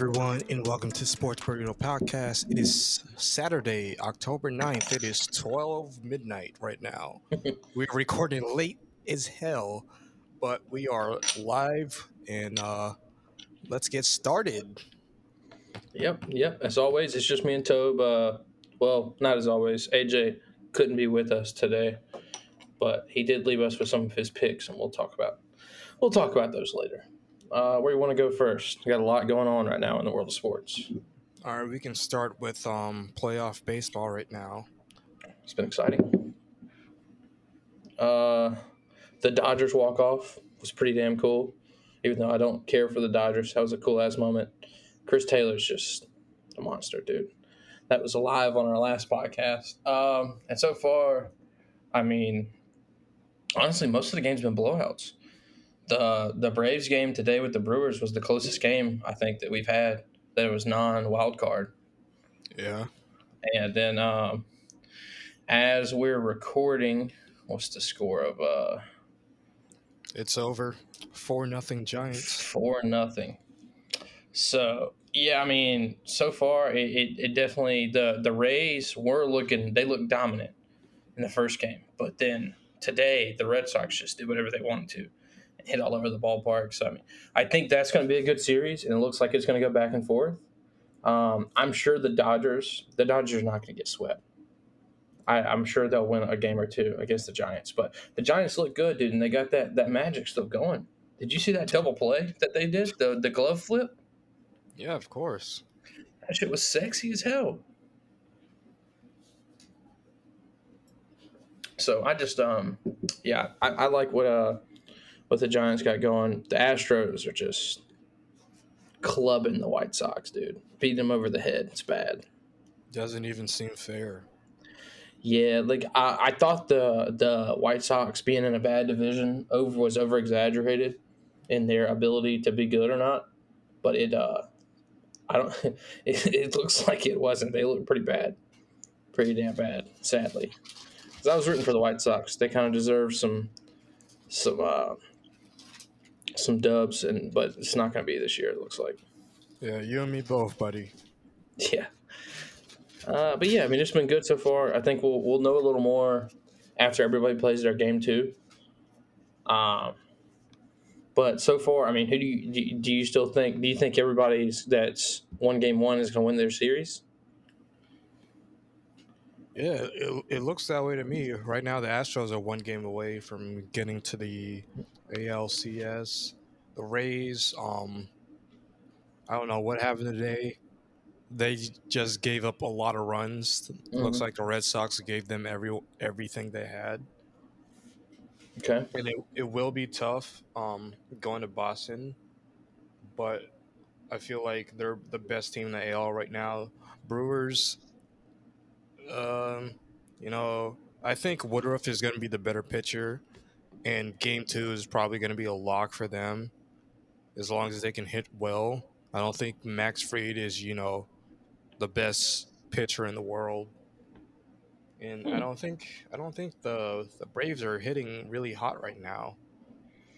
Everyone, and welcome to Sports Burrito Podcast. It is Saturday, October 9th. It is 12 midnight right now. We're recording late as hell, but we are live, and uh, let's get started. Yep, yep. As always, it's just me and Tobe. Uh, well, not as always. AJ couldn't be with us today, but he did leave us with some of his picks, and we'll talk about we'll talk about those later. Uh, where you want to go first? We got a lot going on right now in the world of sports. All right, we can start with um, playoff baseball right now. It's been exciting. Uh, the Dodgers walk off was pretty damn cool. Even though I don't care for the Dodgers, that was a cool ass moment. Chris Taylor's just a monster, dude. That was live on our last podcast. Um, and so far, I mean, honestly, most of the game's been blowouts. The the Braves game today with the Brewers was the closest game I think that we've had that was non wild card. Yeah. And then um, as we're recording, what's the score of uh It's over. Four nothing Giants. four nothing. So yeah, I mean, so far it, it, it definitely the the Rays were looking they looked dominant in the first game, but then today the Red Sox just did whatever they wanted to hit all over the ballpark. So I mean, I think that's going to be a good series, and it looks like it's going to go back and forth. Um, I'm sure the Dodgers the Dodgers are not going to get swept. I, I'm sure they'll win a game or two against the Giants, but the Giants look good, dude, and they got that that magic still going. Did you see that double play that they did? The the glove flip? Yeah, of course. That shit was sexy as hell. So I just um yeah, I, I like what uh what the Giants got going. The Astros are just clubbing the White Sox, dude. Beating them over the head. It's bad. Doesn't even seem fair. Yeah, like I, I thought the the White Sox being in a bad division over was over exaggerated in their ability to be good or not, but it uh I don't it, it looks like it wasn't. They look pretty bad, pretty damn bad. Sadly, because I was rooting for the White Sox. They kind of deserve some some uh some dubs, and but it's not going to be this year. It looks like. Yeah, you and me both, buddy. Yeah. Uh, but yeah, I mean, it's been good so far. I think we'll we'll know a little more after everybody plays their game too. Um, but so far, I mean, who do you do, you- do you still think? Do you think everybody's that's one game one is going to win their series? Yeah, it, it looks that way to me. Right now, the Astros are one game away from getting to the ALCS. The Rays, um, I don't know what happened today. They just gave up a lot of runs. Looks Mhm. like the Red Sox gave them every everything they had. Okay. And it, it will be tough um, going to Boston, but I feel like they're the best team in the AL right now. Brewers, um, you know, I think Woodruff is going to be the better pitcher, and Game Two is probably going to be a lock for them, as long as they can hit well. I don't think Max Fried is, you know, the best pitcher in the world. And I Hmm. don't think I don't think the the Braves are hitting really hot right now.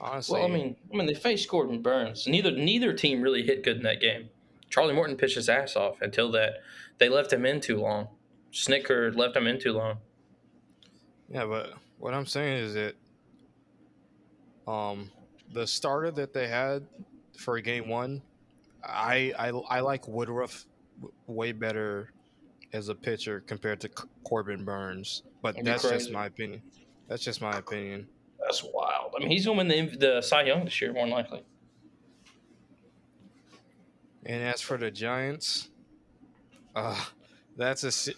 Honestly, Well, I mean, I mean, they faced Corbin Burnes. Neither neither team really hit good in that game. Charlie Morton pitched his ass off until that they left him in too long. Snitker left him in too long. yeah, but what I'm saying is that um the starter that they had for game one, I I, I like Woodruff way better as a pitcher compared to Corbin Burnes. But that's just my opinion. That's just my opinion. That's wild. I mean, he's going to win the, the Cy Young this year, more than likely. And as for the Giants, uh, that's a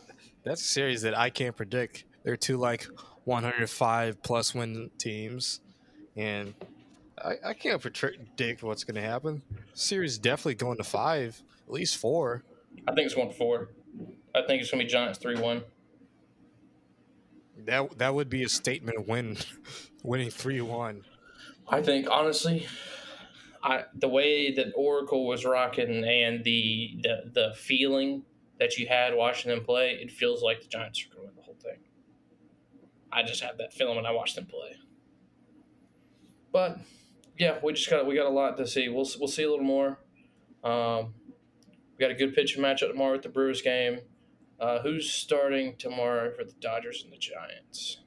that's a series that I can't predict. They're two like 105 plus win teams, and I, I can't predict what's going to happen. Series definitely going to five, at least four. I think it's going to four. I think it's going to be Giants 3 1. That that would be a statement win, winning three one. I think, honestly, I the way that Oracle was rocking and the, the, the feeling that you had watching them play, it feels like the Giants are going to win the whole thing. I just have that feeling when I watch them play. But yeah, we just got we got a lot to see. We'll we'll see a little more. Um, We got a good pitching matchup tomorrow at the Brewers game. Uh, who's starting tomorrow for the Dodgers and the Giants?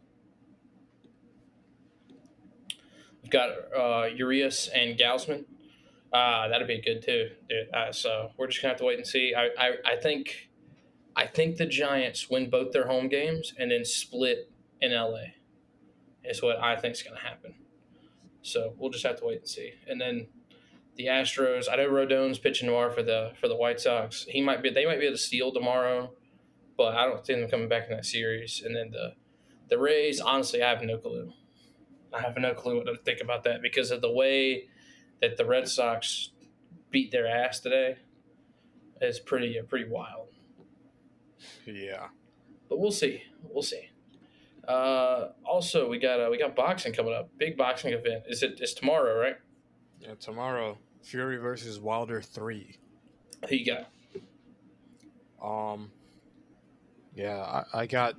We've got uh, Urias and Gausman. Uh, that'd be good too. Uh, so we're just gonna have to wait and see. I, I, I think I think the Giants win both their home games and then split in LA. Is what I think is gonna happen. So we'll just have to wait and see. And then the Astros. I know Rodon's pitching tomorrow for the for the White Sox. He might be. They might be able to steal tomorrow, but I don't see them coming back in that series. And then the the Rays. Honestly, I have no clue. I have no clue what to think about that because of the way that the Red Sox beat their ass today is pretty pretty wild. Yeah, but we'll see. We'll see. Uh, also, we got uh, we got boxing coming up. Big boxing event. Is it? It's tomorrow, right? Yeah, tomorrow. Fury versus Wilder three. Who you got? Um. Yeah, I, I got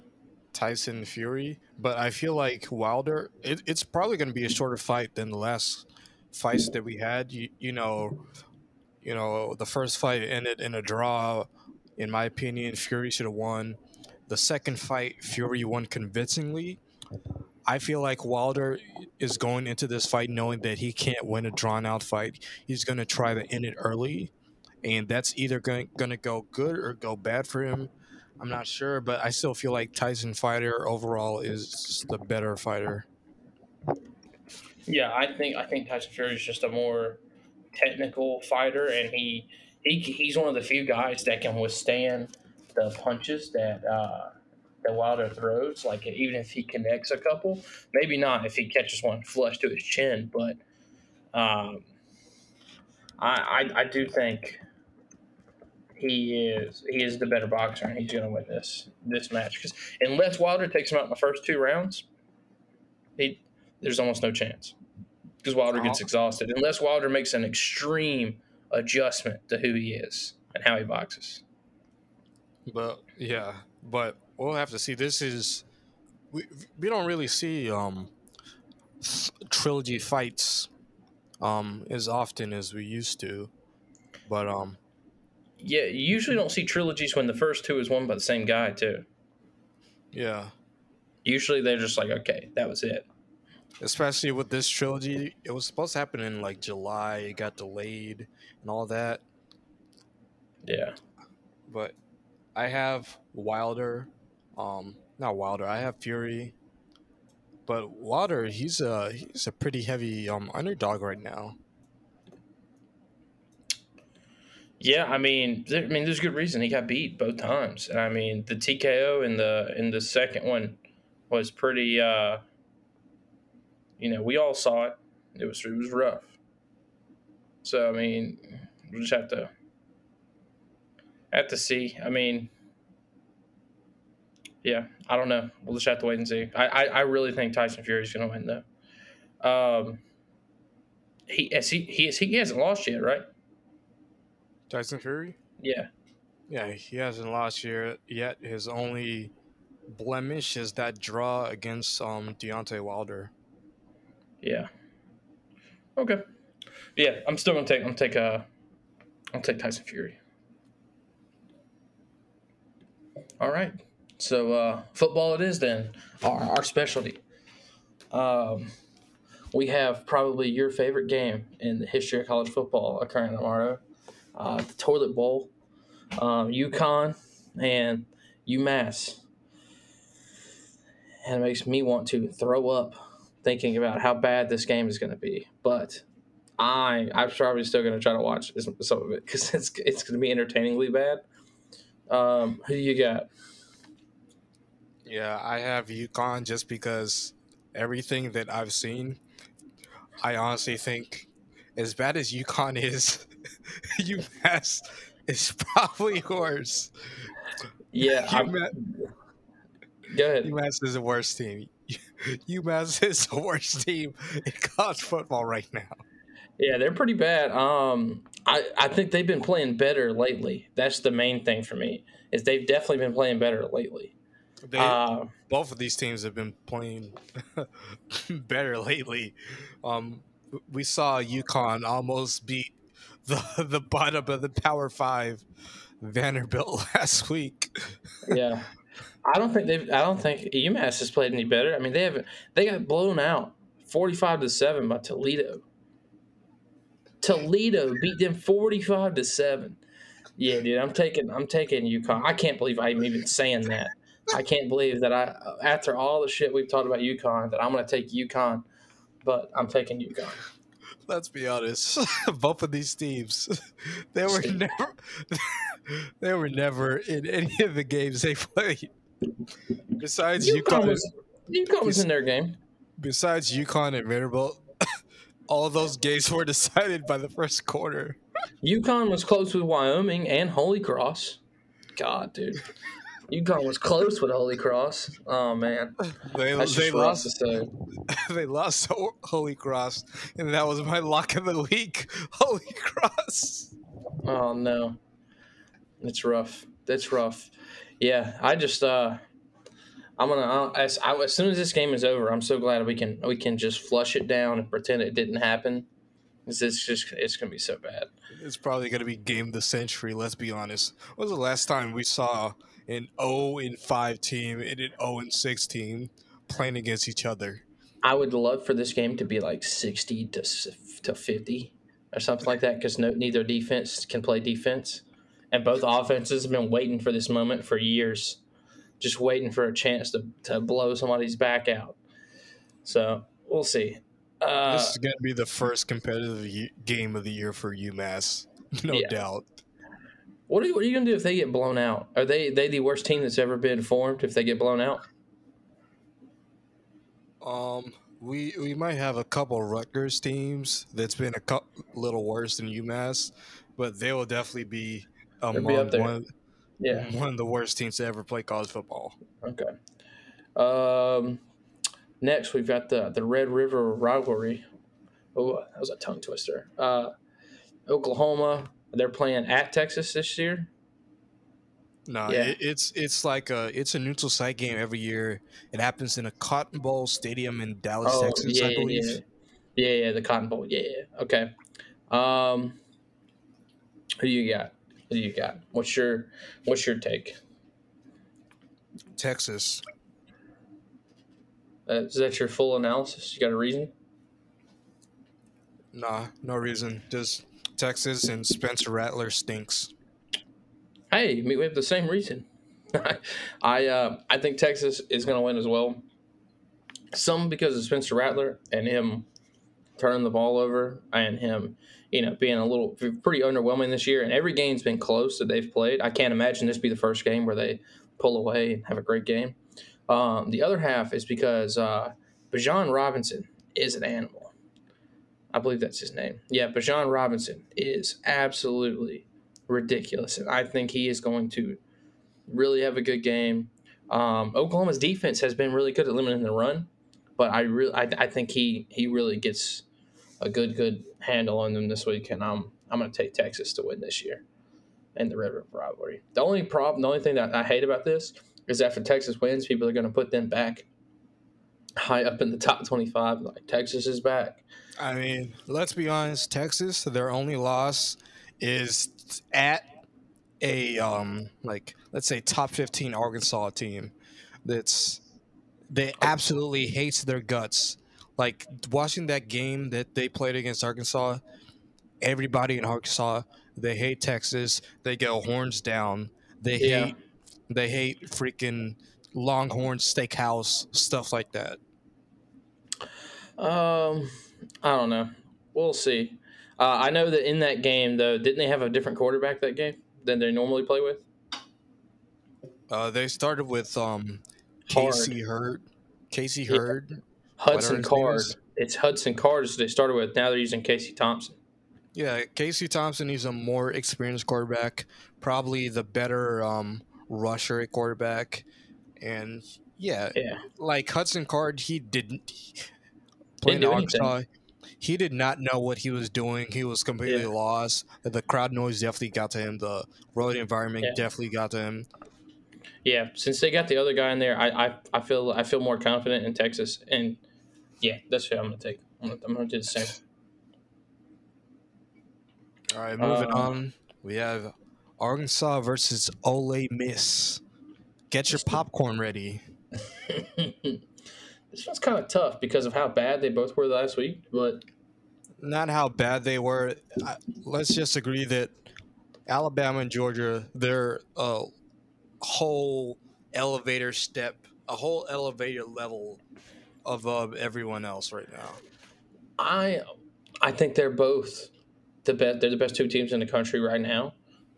Tyson Fury, but I feel like Wilder. It, it's probably going to be a shorter fight than the last fights that we had. You, you know, you know, the first fight ended in a draw. In my opinion, Fury should have won. The second fight, Fury won convincingly. I feel like Wilder is going into this fight knowing that he can't win a drawn out fight. He's going to try to end it early, and that's either going to go good or go bad for him. I'm not sure, but I still feel like Tyson fighter overall is the better fighter. Yeah, I think I think Tyson Fury is just a more technical fighter, and he he he's one of the few guys that can withstand the punches that uh, that Wilder throws. Like even if he connects a couple, maybe not if he catches one flush to his chin, but um, I, I I do think he is he is the better boxer, and he's going to win this this match because unless Wilder takes him out in the first two rounds, he there's almost no chance because Wilder gets exhausted unless Wilder makes an extreme adjustment to who he is and how he boxes. But yeah, but we'll have to see. This is we we don't really see um trilogy fights um as often as we used to, but um yeah, you usually don't see trilogies when the first two is won by the same guy too. Yeah. Usually they're just like, okay, that was it especially with this trilogy. It was supposed to happen in like July. It got delayed and all that. Yeah, but I have Wilder. Um, not Wilder. I have Fury. But Wilder, he's a he's a pretty heavy um underdog right now. Yeah, I mean, I mean, there's good reason he got beat both times, and I mean, the TKO in the in the second one was pretty uh you know, we all saw it. It was it was rough. So I mean, we'll just have to have to see. I mean, yeah, I don't know. We'll just have to wait and see. I I, I really think Tyson Fury is going to win though. Um, he has he he, has, he hasn't lost yet, right? Tyson Fury. Yeah. Yeah, he hasn't lost yet. Yet his only blemish is that draw against um Deontay Wilder. Yeah. Okay. Yeah, I'm still gonna take. I'm take. Uh, I'll take Tyson Fury. All right. So uh, football it is then. Our our specialty. Um, we have probably your favorite game in the history of college football occurring tomorrow. Uh, the Toilet Bowl, um, UConn, and UMass. And it makes me want to throw up thinking about how bad this game is going to be. But I I'm probably still going to try to watch some of it because it's it's going to be entertainingly bad. Um, who do you got? Yeah, I have UConn just because everything that I've seen, I honestly think, as bad as UConn is, UMass is probably worse. Yeah, UMass, go ahead. UMass is the worst team. UMass is the worst team in college football right now. Yeah, they're pretty bad. Um, I, I think they've been playing better lately. That's the main thing for me is they've definitely been playing better lately. They, uh, both of these teams have been playing better lately. Um, we saw UConn almost beat the the bottom of the Power Five, Vanderbilt last week. yeah, I don't think they've. I don't think UMass has played any better. I mean, they have. They got blown out, forty-five to seven by Toledo. Toledo beat them forty-five to seven. Yeah, dude, I'm taking. I'm taking UConn. I can't believe I'm even saying that. I can't believe that I, after all the shit we've talked about UConn, that I'm going to take UConn, but I'm taking UConn. Let's be honest. Both of these teams, they were never, they were never in any of the games they played. Besides UConn, UConn was, UConn was in their game. Besides UConn and Vanderbilt, all those games were decided by the first quarter. UConn was close with Wyoming and Holy Cross. God, dude. UConn was close with Holy Cross. Oh man, they, they lost. They lost Holy Cross, and that was my lock of the week. Holy Cross. Oh no, it's rough. That's rough. Yeah, I just uh, I'm gonna uh, as I, as soon as this game is over, I'm so glad we can we can just flush it down and pretend it didn't happen. It's, it's just it's gonna be so bad. It's probably gonna be game of the century. Let's be honest. When was the last time we saw an 0 and 5 team and an 0 and 6 team playing against each other. I would love for this game to be like 60 to to 50 or something like that because no, neither defense can play defense. And both offenses have been waiting for this moment for years, just waiting for a chance to, to blow somebody's back out. So we'll see. Uh, this is going to be the first competitive game of the year for UMass, no yeah. doubt. What are you, what are you gonna do if they get blown out? Are they they the worst team that's ever been formed if they get blown out? Um, we we might have a couple Rutgers teams that's been a couple, little worse than UMass, but they will definitely be among be one, yeah. one of the worst teams to ever play college football. Okay. Um, next we've got the the Red River rivalry. Oh, that was a tongue twister. Uh, Oklahoma they're playing at Texas this year. No, yeah. it, it's it's like a it's a neutral site game every year. It happens in a Cotton Bowl stadium in Dallas, oh, Texas, yeah, I believe. Yeah. yeah, yeah, the Cotton Bowl. Yeah, yeah. Okay. Um, who you got? Who you got? What's your What's your take? Texas. Uh, is that your full analysis? You got a reason? Nah, no reason. Just Texas and Spencer Rattler stinks. Hey, we have the same reason. I uh, I think Texas is going to win as well. Some because of Spencer Rattler and him turning the ball over and him, you know, being a little pretty underwhelming this year. And every game's been close that they've played. I can't imagine this be the first game where they pull away and have a great game. Um, the other half is because uh, Bijan Robinson is an animal. I believe that's his name. Yeah, Bijan Robinson is absolutely ridiculous, and I think he is going to really have a good game. Um, Oklahoma's defense has been really good at limiting the run, but I really I, I think he he really gets a good good handle on them this week, and I'm I'm going to take Texas to win this year in the Red River rivalry. The only problem, the only thing that I hate about this is after Texas wins, people are going to put them back high up in the top 25. Like Texas is back. I mean, let's be honest. Texas, their only loss is at a um like let's say top 15 Arkansas team that's they absolutely hates their guts. Like watching that game that they played against Arkansas, everybody in Arkansas they hate Texas. They go horns down. They yeah. hate they hate freaking Longhorn Steakhouse stuff like that. Um, I don't know. We'll see. Uh, I know that in that game, though, didn't they have a different quarterback that game than they normally play with? Uh, they started with um, Casey Hurd. Casey Hurd. Yeah. Hudson Card. It's Hudson Card they started with. Now they're using Casey Thompson. Yeah, Casey Thompson. He's a more experienced quarterback, probably the better um, rusher at quarterback, and yeah, yeah, like Hudson Card. He didn't playing Arkansas, he did not know what he was doing. He was completely yeah. lost. The crowd noise definitely got to him. The road environment yeah. definitely got to him. Yeah, since they got the other guy in there, I, I, I feel I feel more confident in Texas, and yeah, that's what I'm gonna take. I'm gonna, I'm gonna do the same. All right, moving Uh, on. We have Arkansas versus Ole Miss. Get your popcorn ready. this one's kind of tough because of how bad they both were last week. But Not how bad they were. I- Let's just agree that Alabama and Georgia, they're a whole elevator step, a whole elevator level above everyone else right now. I I think they're both the best. They're the best two teams in the country right now.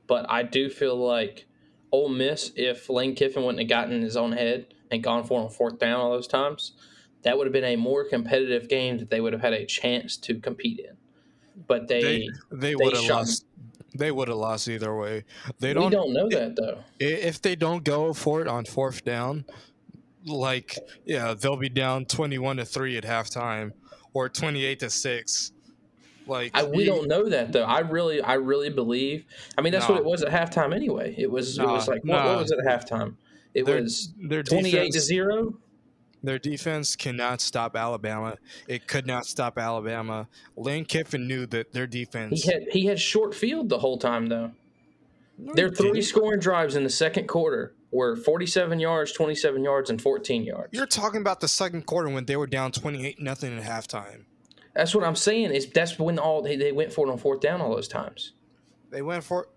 But I do feel like Ole Miss, if Lane Kiffin wouldn't have gotten his own head and gone for it on fourth down all those times, that would have been a more competitive game that they would have had a chance to compete in. But they, They they they would have lost. They would have lost either way. They don't. We don't know that though. If they don't go for it on fourth down, like yeah, they'll be down twenty-one to three at halftime, or twenty-eight to six. Like I, we you- don't know that though. I really, I really believe. I mean, that's Nah. what it was at halftime anyway. It was, it was Nah, like what, nah. what was it at halftime? It Their- was their twenty-eight to defense- zero. Their defense cannot stop Alabama. It could not stop Alabama. Lane Kiffin knew that their defense. He had he had short field the whole time though. No, Their three scoring drives in the second quarter were 47 yards, 27 yards, and 14 yards. You're talking about the second quarter when they were down twenty-eight nothing at halftime. That's what I'm saying. Is that's when all they, they went for it on fourth down all those times. They went for,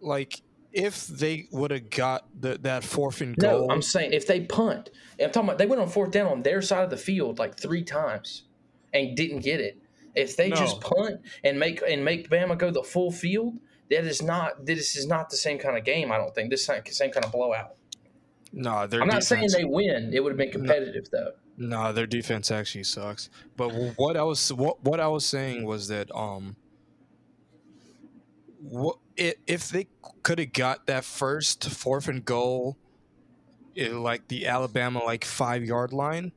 like, if they would have got the, that fourth and No, goal. I'm saying if they punt, I'm talking about they went on fourth down on their side of the field like three times and didn't get it. If they just punt and make and make Bama go the full field, that is not this is not the same kind of game. I don't think this is the same kind of blowout. no, I'm not saying they win. It would have been competitive though. No, their defense actually sucks. But what I was what what I was saying was that um, what i- if they could have got that first fourth and goal, in like the Alabama like five yard line,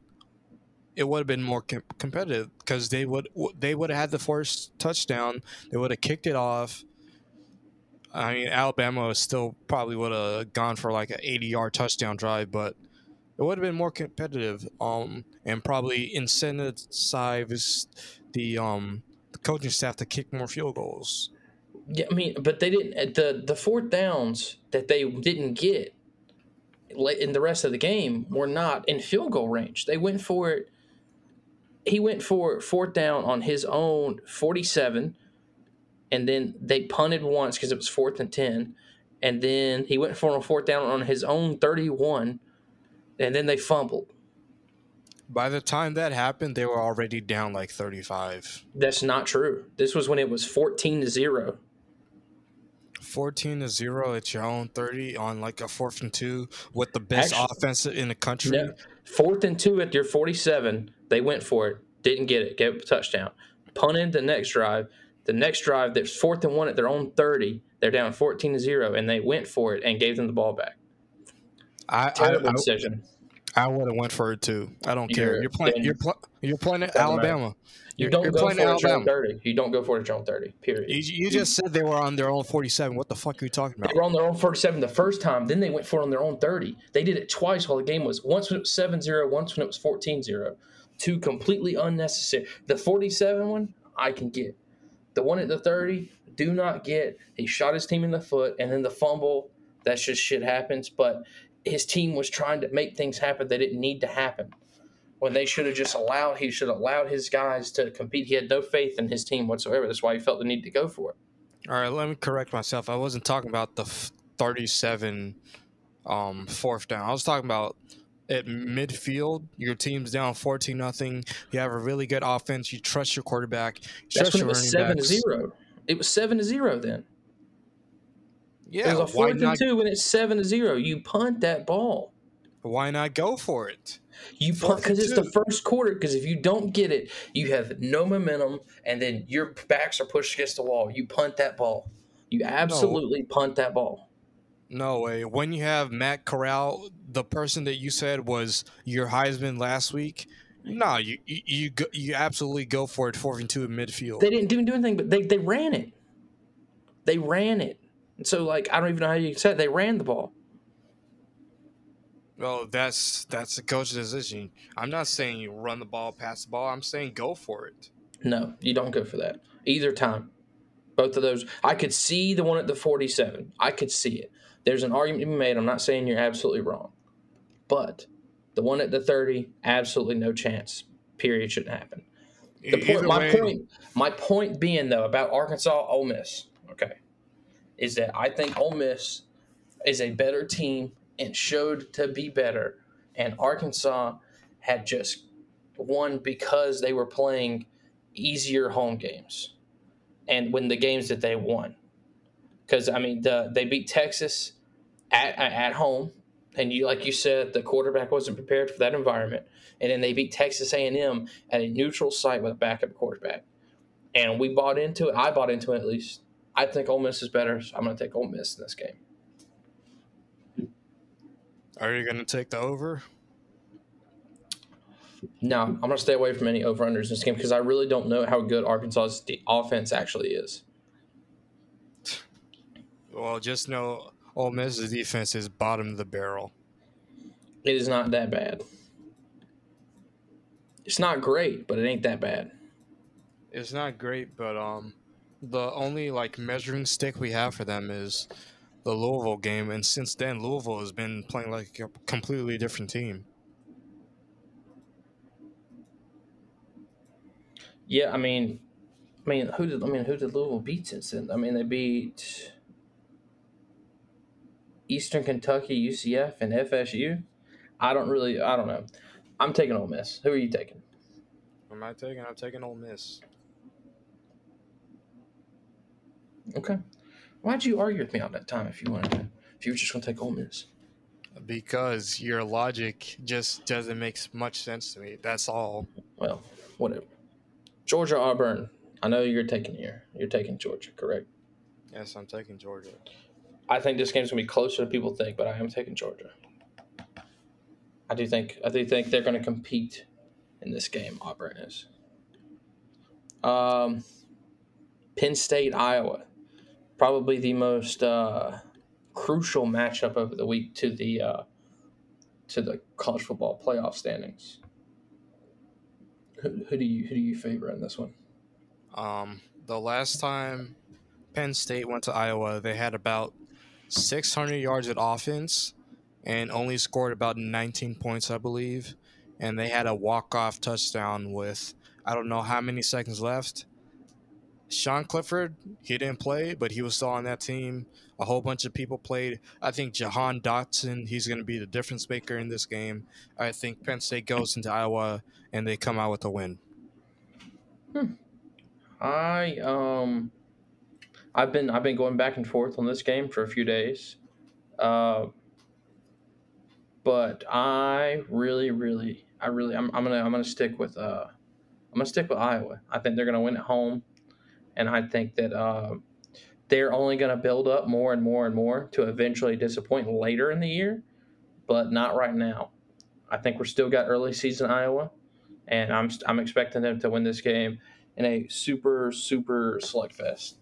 it would have been more com- competitive because they would they would have had the first touchdown. They would have kicked it off. I mean, Alabama still probably would have gone for like an 80 yard touchdown drive, but it would have been more competitive um, and probably incentivized the um, the coaching staff to kick more field goals. Yeah, I mean, but they didn't. Eh, the the fourth downs that they didn't get late in the rest of the game were not in field goal range. They went for it. He went for fourth down on his own forty-seven, and then they punted once because it was fourth and ten, and then he went for a fourth down on his own thirty-one, and then they fumbled. By the time that happened, they were already down like 35. That's not true. This was when it was fourteen to zero. 14 to 0 at your own 30 on like a fourth and two with the best Actually- offense in the country. Fourth and two at your 47. They went for it. Didn't get it. Gave up a touchdown. Punted the next drive. The next drive, there's fourth and one at their own 30. They're down 14 to 0, and they went for it and gave them the ball back. I, I, Terrible I, decision. I would have went for it too. I don't care. You're- You're playing. You're, pl- you're playing at Doesn't matter. Alabama. You don't you're go for playing it at at your own 30. You don't go for it at your own 30, period. You, you just said they were on their own 47. What the fuck are you talking about? They were on their own 47 the first time. Then they went for it on their own 30. They did it twice while the game was once when it was 7 0, once when it was 14 0. Two completely unnecessary. The 47 one, I can get. The one at the 30, do not get. He shot his team in the foot, and then the fumble, that's just shit happens. But his team was trying to make things happen that didn't need to happen. When they should have just allowed, he should have allowed his guys to compete. He had no faith in his team whatsoever. That's why he felt the need to go for it. All right, let me correct myself. I wasn't talking about the f- 37 um, fourth down. I was talking about at midfield. Your team's down 14 nothing. You have a really good offense. You trust your quarterback. You That's when it was running seven to backs. zero. It was seven to zero then. Yeah, it was a fourth and two when it's seven to zero. You punt that ball. Why not go for it? You punt because it's the first quarter. Because if you don't get it, you have no momentum, and then your backs are pushed against the wall. You punt that ball. You absolutely punt that ball. No way. When you have Matt Corral, the person that you said was your Heisman last week, no, you you you, go, you absolutely go for it fourth and two in midfield. They didn't do, do anything, but they, they ran it. They ran it. And so, like, I don't even know how you said it. they ran the ball. Well, that's that's the coach's decision. I'm not saying you run the ball, pass the ball. I'm saying go for it. No, you don't go for that either time. Both of those, I could see the one at the 47. I could see it. There's an argument to be made. I'm not saying you're absolutely wrong, but the one at the 30, absolutely no chance. Period. Shouldn't happen. The point, my way. point, my point being though about Arkansas, Ole Miss, okay, is that I think Ole Miss is a better team and showed to be better, and Arkansas had just won because they were playing easier home games, and when the games that they won, because I mean the, they beat Texas at at home, and you like you said the quarterback wasn't prepared for that environment and then they beat Texas A&M at a neutral site with a backup quarterback. And we bought into it. I bought into it at least. I think Ole Miss is better, so I'm going to take Ole Miss in this game. Are you going to take the over? No, I'm going to stay away from any over unders in this game because I really don't know how good Arkansas's offense actually is. Well, just know Ole Miss's defense is bottom of the barrel. It is not that bad. It's not great, but it ain't that bad. It's not great, but um, the only like measuring stick we have for them is the Louisville game, and since then Louisville has been playing like a completely different team. Yeah, I mean, I mean, who did I mean who did Louisville beat since then? I mean, they beat Eastern Kentucky, UCF, and FSU. I don't really, I don't know. I'm taking Ole Miss. Who are you taking? Am I taking? I'm taking Ole Miss. Okay. Why'd you argue with me all that time if you wanted to? If you were just going to take Ole Miss? Because your logic just doesn't make much sense to me. That's all. Well, whatever. Georgia Auburn. I know you're taking here. You're taking Georgia, correct? Yes, I'm taking Georgia. I think this game's gonna be closer than people think, but I am taking Georgia. I do think I do think they're going to compete in this game. Auburn is. Um, Penn State, Iowa, probably the most uh, crucial matchup of the week to the uh, to the college football playoff standings. Who, who do you who do you favor in this one? Um, the last time Penn State went to Iowa, they had about 600 yards of offense and only scored about 19 points, I believe. And they had a walk-off touchdown with I don't know how many seconds left. Sean Clifford, he didn't play, but he was still on that team. A whole bunch of people played. I think Jahan Dotson, he's going to be the difference maker in this game. I think Penn State goes into Iowa and they come out with a win. Hmm. I um, I've been I've been going back and forth on this game for a few days. Uh, but I really, really, I really, I'm, I'm gonna, I'm gonna stick with, uh, I'm gonna stick with Iowa. I think they're gonna win at home, and I think that uh, they're only gonna build up more and more and more to eventually disappoint later in the year, but not right now. I think we're still got early season Iowa, and I'm, I'm expecting them to win this game in a super, super slugfest.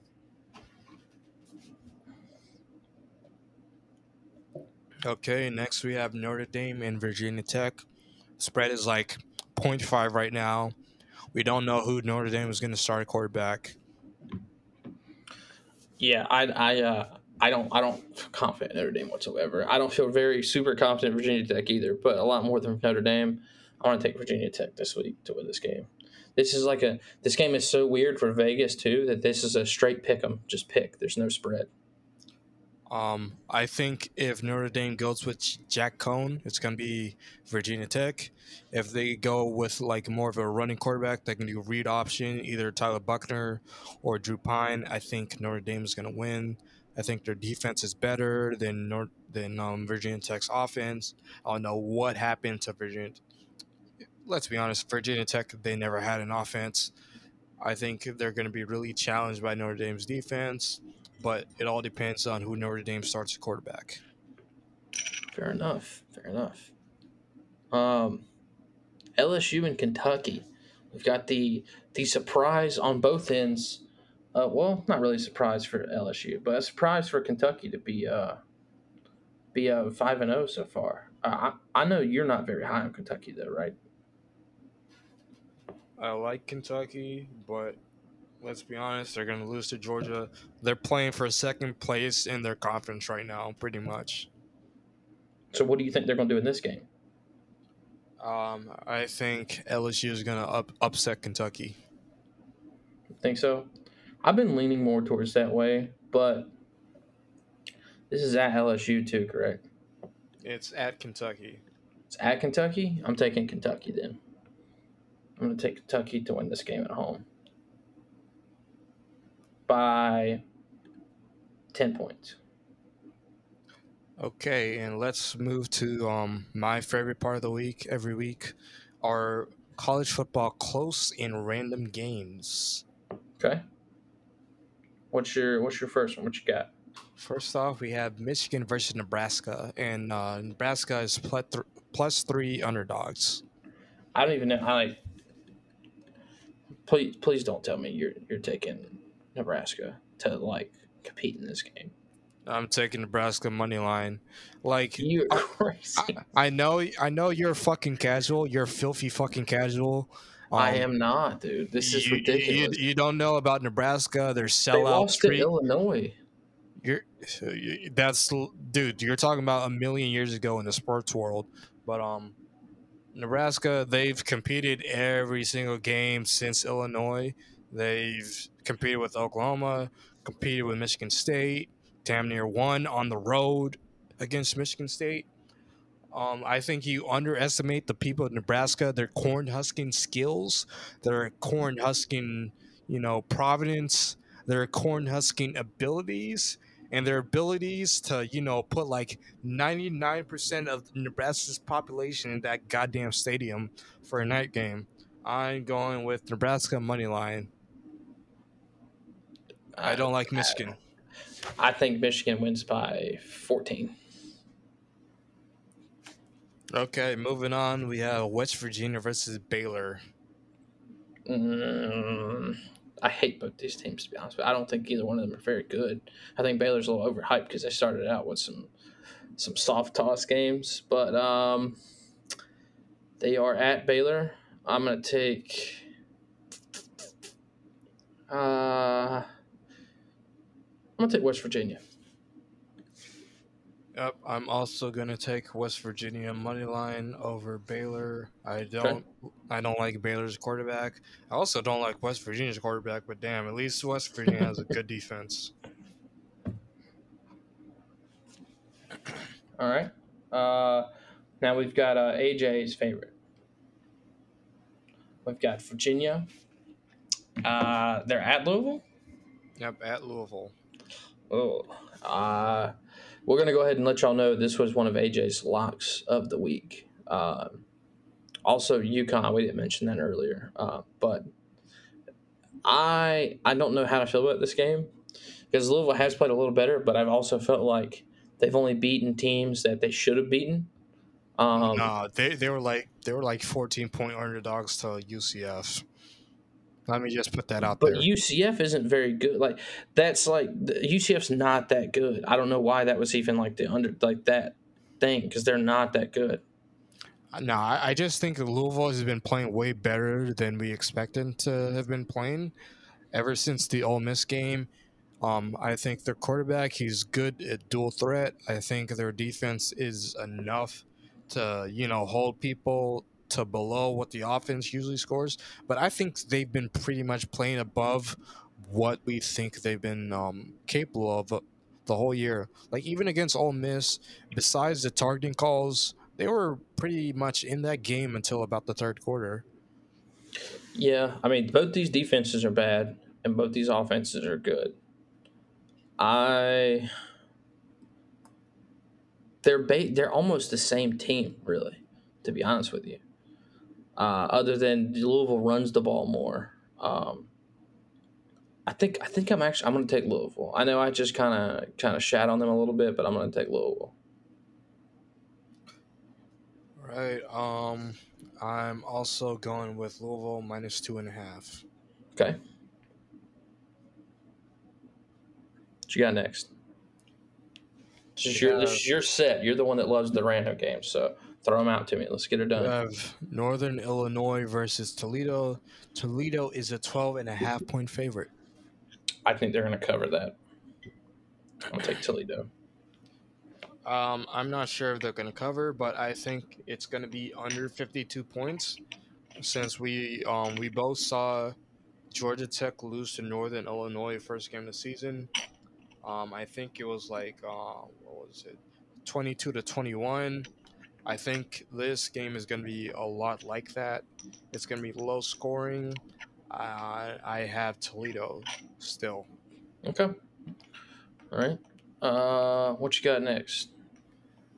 Okay, next we have Notre Dame and Virginia Tech. Spread is like 0.5 right now. We don't know who Notre Dame is going to start quarterback. Yeah, I I uh, I don't I don't feel confident in Notre Dame whatsoever. I don't feel very super confident in Virginia Tech either, but a lot more than Notre Dame. I want to take Virginia Tech this week to win this game. This is like a this game is so weird for Vegas too that this is a straight pick 'em, just pick. There's no spread. Um, I think if Notre Dame goes with Jack Coan, it's going to be Virginia Tech. If they go with like more of a running quarterback that can do read option, either Tyler Buchner or Drew Pyne, I think Notre Dame is going to win. I think their defense is better than North, than um, Virginia Tech's offense. I don't know what happened to Virginia. Let's be honest, Virginia Tech they never had an offense. I think they're going to be really challenged by Notre Dame's defense but it all depends on who Notre Dame starts at quarterback. Fair enough. Fair enough. Um, LSU and Kentucky. We've got the the surprise on both ends. Uh, well, not really a surprise for LSU, but a surprise for Kentucky to be uh, be uh, five and zero oh so far. Uh, I I know you're not very high on Kentucky though, right? I like Kentucky, but let's be honest, they're gonna lose to Georgia. They're playing for second place in their conference right now, pretty much. So, what do you think they're going to do in this game? Um, I think LSU is gonna up, upset Kentucky. Think so? I've been leaning more towards that way, but this is at LSU too, correct? It's at Kentucky. It's at Kentucky. I'm taking Kentucky then. I'm going to take Kentucky to win this game at home by 10 points. Okay, and let's move to um, my favorite part of the week every week our college football close and random games. Okay. What's your what's your first one? What you got? First off, we have Michigan versus Nebraska, and uh, Nebraska is plus, th- plus three underdogs. I don't even know. I like. Please, please don't tell me you're you're taking Nebraska to like compete in this game. I'm taking Nebraska money line. Like You're I- crazy. I know, I know you're fucking casual. You're filthy fucking casual. I Um, am not, dude. This is you- ridiculous. You, you don't know about Nebraska. They're they sellout lost to. Illinois. You're that's dude. You're talking about a million years ago in the sports world, but um, Nebraska they've competed every single game since Illinois. They've competed with Oklahoma, competed with Michigan State, damn near won on the road against Michigan State. Um, I think you underestimate the people of Nebraska, their corn husking skills, their corn husking, you know, providence, their corn husking abilities, and their abilities to, you know, put like 99% of Nebraska's population in that goddamn stadium for a night game. I'm going with Nebraska money line. I don't like Michigan. I think Michigan wins by 14. Okay, moving on. We have West Virginia versus Baylor. Mm, I hate both these teams to be honest. But I don't think either one of them are very good. I think Baylor's a little overhyped because they started out with some some soft toss games, but um, they are at Baylor. I'm gonna take. Uh, I'm gonna take West Virginia. Yep, I'm also gonna take West Virginia money line over Baylor. I don't, I don't like Baylor's quarterback. I also don't like West Virginia's quarterback. But damn, at least West Virginia has a good defense. All right. Uh, now we've got uh, AJ's favorite. We've got Virginia. Uh, they're at Louisville. Yep, at Louisville. Oh, uh, we're gonna go ahead and let y'all know this was one of AJ's locks of the week. Uh, also, UConn. We didn't mention that earlier, uh, but I I don't know how to feel about this game because Louisville has played a little better, but I've also felt like they've only beaten teams that they should have beaten. Um, no, they they were like they were like 14 point underdogs to UCF. Let me just put that out But there. But UCF isn't very good. Like that's like UCF's not that good. I don't know why that was even like the under like that thing because they're not that good. No, I, I just think Louisville has been playing way better than we expected to have been playing ever since the Ole Miss game. Um, I think their quarterback, he's good at dual threat. I think their defense is enough to, you know, hold people to below what the offense usually scores. But I think they've been pretty much playing above what we think they've been um, capable of the whole year. Like even against Ole Miss, besides the targeting calls, they were pretty much in that game until about the third quarter. Yeah, I mean both these defenses are bad and both these offenses are good. I they're ba- they're almost the same team, really, to be honest with you. Uh, other than Louisville runs the ball more. Um, I think I think I'm actually I'm going to take Louisville. I know I just kind of kind of shat on them a little bit, but I'm going to take Louisville. Right. Um, I'm also going with Louisville minus two and a half. Okay. What you got next? This is, your, this is your set. You're the one that loves the random games, so Throw them out to me. Let's get it We done. have Northern Illinois versus Toledo. Toledo is a 12 and a half point favorite. I think they're going to cover that. I'll take Toledo. Um, I'm not sure if they're going to cover, but I think it's going to be under 52 points, since we um, we both saw Georgia Tech lose to Northern Illinois first game of the season. Um, I think it was like uh, what was it, 22 to 21. I think this game is going to be a lot like that. It's going to be low scoring. Uh, I have Toledo still. Okay. All right. Uh, what you got next?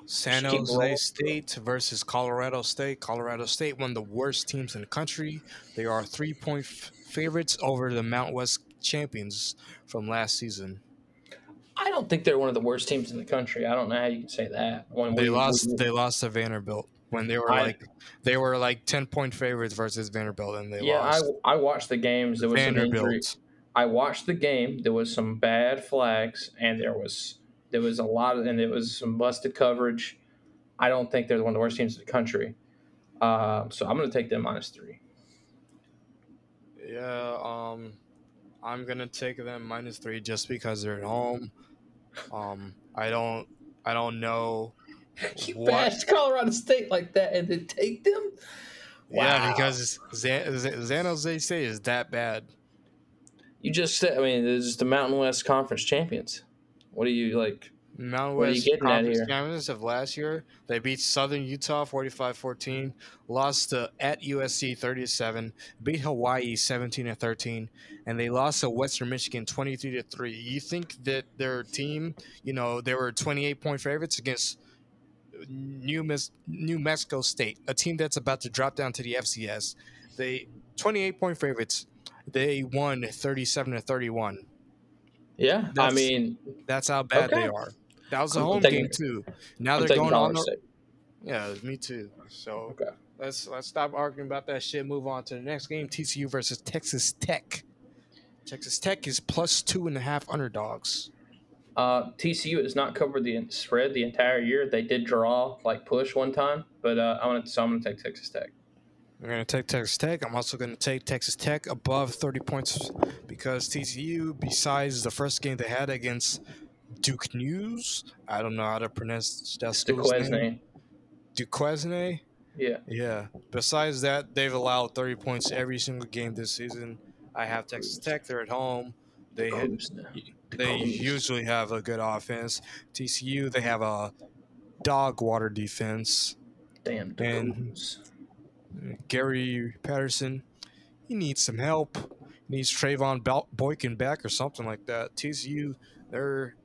San Jose. State versus Colorado State. Colorado State, one of the worst teams in the country. They are three point f- favorites over the Mount West champions from last season. I don't think they're one of the worst teams in the country. I don't know how you can say that. When They lost. They lost to Vanderbilt when they were I- like they were like ten point favorites versus Vanderbilt, and they yeah, I, lost. I watched the games. There was. Vanderbilt. I watched the game. There was some bad flags, and there was there was a lot of, and it was some busted coverage. I don't think they're one of the worst teams in the country. Uh, so I'm going to take them minus three. Yeah. Um, I'm gonna take them minus three just because they're at home. Um, I don't. I don't know. You What? bashed Colorado State like that, and then take them. Yeah, Wow. because Zan, Zan, San Jose State is that bad. you just said. I mean, is the Mountain West Conference champions. What do you like? Mountain What West Conference champions of last year. They beat Southern Utah 45-14, lost to at USC 37, beat Hawaii 17 to 13, and they lost to Western Michigan 23 to 3. You think that their team, you know, they were 28 point favorites against New Mes- New Mexico State, a team that's about to drop down to the FCS. They 28 point favorites. They won 37 to 31. Yeah, I mean, That's how bad Okay. they are. That was a home game too. Now I'm they're going on. The, yeah, me too. So Okay. let's let's stop arguing about that shit. Move on to the next game: TCU versus Texas Tech. Texas Tech is plus two and a half underdogs. Uh, TCU has not covered the spread the entire year. They did draw like push one time, but uh, I'm gonna so I'm gonna take Texas Tech. I'm gonna take Texas Tech. I'm also gonna take Texas Tech above 30 points because TCU, besides the first game they had against Duke News, I don't know how to pronounce that school's name. Duquesne. Duquesne. Yeah. Yeah. Besides that, they've allowed 30 points every single game this season. I have Texas Tech. They're at home. They hit, they usually have a good offense. TCU, they have a dog water defense. Damn. and- Dakotas. Gary Patterson, he needs some help. He needs Trevone Boykin back or something like that. TCU, they're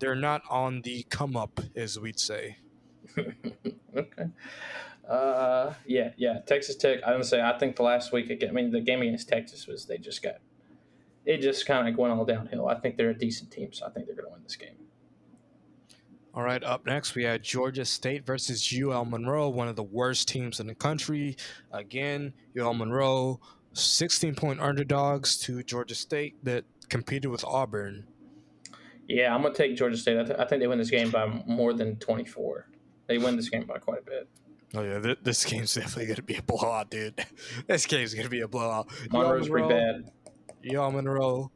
they're not on the come up, as we'd say. okay. Uh, yeah, yeah. Texas Tech. I would say I think the last week. I mean, the game against Texas was they just got. It just kind of went all downhill. I think they're a decent team, so I think they're going to win this game. All right, up next we had Georgia State versus UL Monroe, one of the worst teams in the country. Again, UL Monroe, 16 point underdogs to Georgia State that competed with Auburn. Yeah, I'm going to take Georgia State. I, th- I think they win this game by more than 24. They win this game by quite a bit. Oh yeah, th- this game's definitely gonna be a blowout, dude. this game's gonna be a blowout. Monroe's pretty bad. UL Monroe,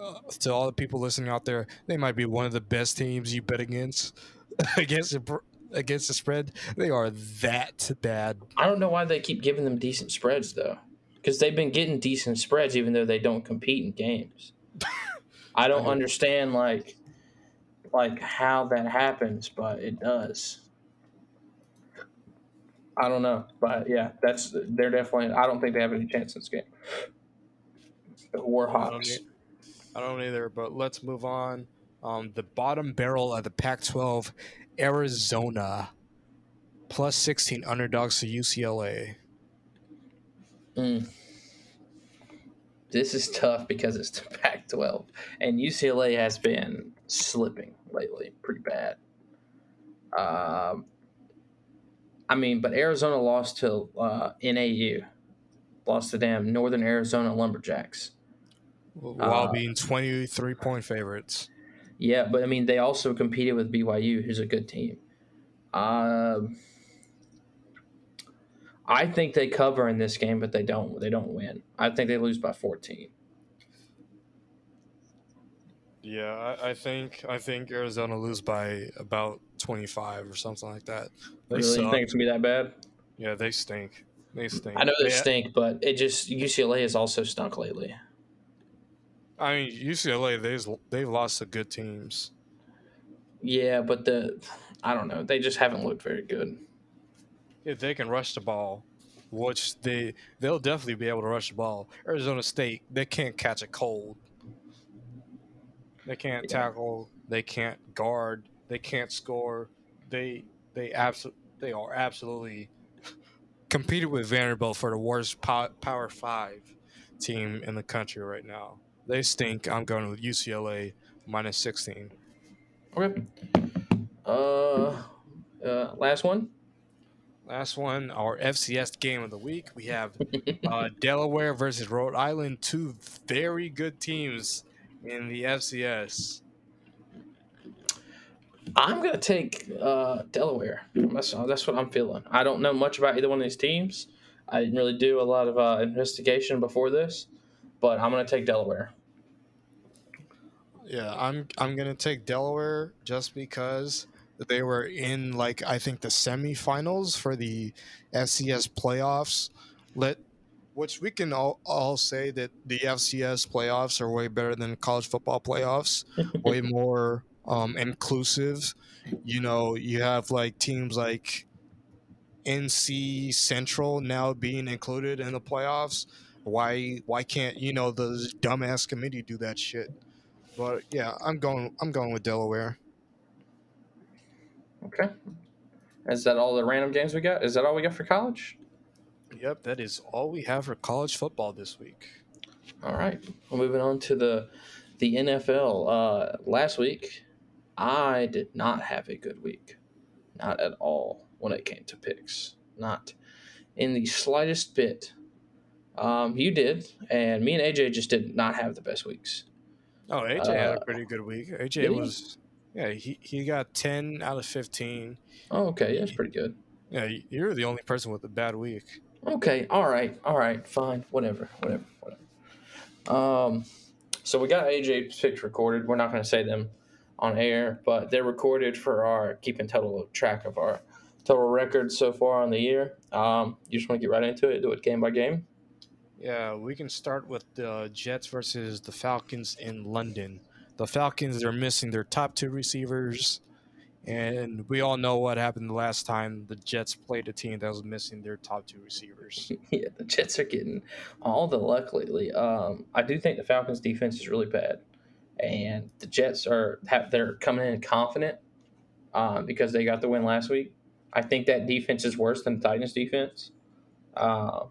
uh, to all the people listening out there, they might be one of the best teams you bet against against the, against the spread. They are that bad. I don't know why they keep giving them decent spreads though, because they've been getting decent spreads even though they don't compete in games. I don't Okay. understand like like how that happens, but it does. I don't know, but yeah, that's they're definitely. I don't think they have any chance in this game. I Warhawks. e- I don't either, but let's move on. Um, the bottom barrel of the Pac-12, Arizona, plus 16 underdogs to UCLA. Mm. This is tough because it's the Pac-12, and UCLA has been slipping lately, pretty bad. Um, I mean, but Arizona lost to uh, NAU, lost to them Northern Arizona Lumberjacks. While Uh, being 23 point favorites. Yeah, but I mean, they also competed with BYU, who's a good team. Um, I think they cover in this game, but they don't. They don't win. I think they lose by fourteen. Yeah, I, I think I think Arizona lose by about twenty five or something like that. They Really, you think it's gonna be that bad? Yeah, they stink. They stink. I know they They- stink, but it just UCLA has also stunk lately. I mean, UCLA they've they've lost to good teams. Yeah, but the I don't know. They just haven't looked very good. If they can rush the ball, which they they'll definitely be able to rush the ball. Arizona State they can't catch a cold. They can't Yeah. tackle. They can't guard. They can't score. They they absolutely they are absolutely competed with Vanderbilt for the worst pow- Power Five team in the country right now. They stink. I'm going with UCLA minus 16. Okay. Uh, uh last one. Last one, our FCS game of the week. We have uh, Delaware versus Rhode Island, two very good teams in the FCS. I'm gonna take uh, Delaware. That's that's what I'm feeling. I don't know much about either one of these teams. I didn't really do a lot of uh, investigation before this, but I'm gonna take Delaware. Yeah, I'm I'm gonna take Delaware just because they were in like I think the semifinals for the FCS playoffs. Let which we can all, all say that the FCS playoffs are way better than college football playoffs. way more um, inclusive. You know, you have like teams like NC Central now being included in the playoffs. Why why can't you know the dumbass committee do that shit? But yeah, I'm going I'm going with Delaware. Okay. Is that all the random games we got? Is that all we got for college? Yep, that is all we have for college football this week. All right. Well, moving on to the the NFL. Uh, last week, I did not have a good week, not at all when it came to picks, not in the slightest bit. Um, you did, and me and AJ just did not have the best weeks. Oh, AJ had Uh, a pretty good week. AJ was yeah, he, he got 10 out of 15. Oh, okay, Yeah, that's pretty good. Yeah, you're the only person with a bad week. Okay, all right, all right, fine, whatever, whatever, whatever. Um, so we got AJ picks recorded. We're not going to say them on air, but they're recorded for our keeping total track of our total records so far on the year. Um, you just want to get right into it, do it game by game. Yeah, we can start with the Jets versus the Falcons in London. The Falcons are missing their top two receivers, and we all know what happened the last time the Jets played a team that was missing their top two receivers. yeah, the Jets are getting all the luck lately. Um, I do think the Falcons' defense is really bad, and the Jets are have, they're coming in confident um, because they got the win last week. I think that defense is worse than the Titans' defense, uh,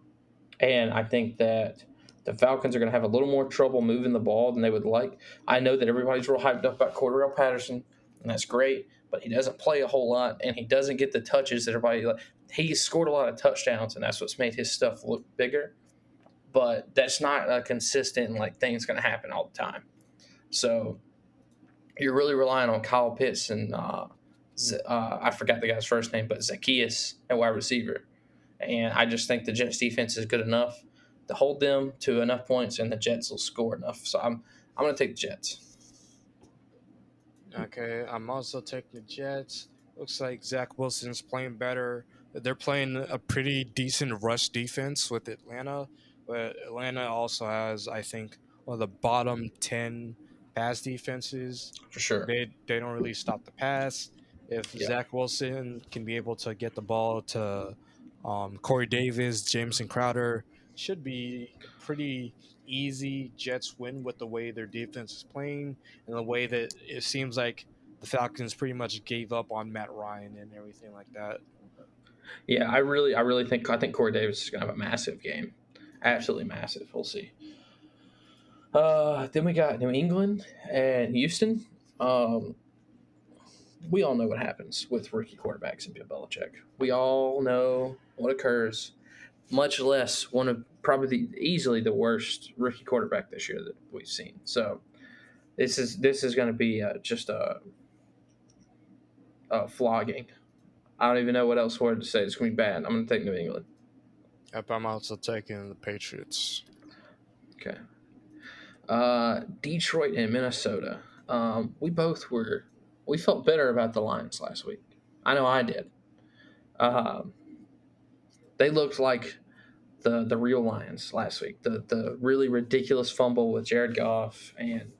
and I think that the Falcons are going to have a little more trouble moving the ball than they would like. I know that everybody's real hyped up about Cordarrelle Patterson, and that's great, but he doesn't play a whole lot, and he doesn't get the touches that everybody like he's scored a lot of touchdowns, and that's what's made his stuff look bigger. But that's not a consistent like thing that's going to happen all the time. So you're really relying on Kyle Pitts and uh, uh, I forgot the guy's first name, but Zaccheaus at wide receiver. And I just think the Jets defense is good enough to hold them to enough points, and the Jets will score enough. So I'm I'm going to take the Jets. Okay, I'm also taking the Jets. Looks like Zach Wilson's playing better. They're playing a pretty decent rush defense with Atlanta, but Atlanta also has, I think, one of the bottom ten pass defenses. For sure. They they don't really stop the pass. If Yeah. Zach Wilson can be able to get the ball to um, Corey Davis, Jameson Crowder, should be pretty easy Jets win with the way their defense is playing and the way that it seems like the Falcons pretty much gave up on Matt Ryan and everything like that. Yeah, I really, I really think I think Corey Davis is going to have a massive game, absolutely massive. We'll see. Uh, then we got New England and Houston. Um, we all know what happens with rookie quarterbacks and Bill Belichick. We all know what occurs. Much less one of probably the, easily the worst rookie quarterback this year that we've seen. So this is this is going to be uh, just a, a flogging I don't even know what else word to say. It's gonna be bad. I'm gonna take New England. Yep, I'm also taking the Patriots. Okay. Uh, Detroit and Minnesota. Um, we both were. We felt better about the Lions last week. I know I did. Um, they looked like the the real Lions last week. The the really ridiculous fumble with Jared Goff, and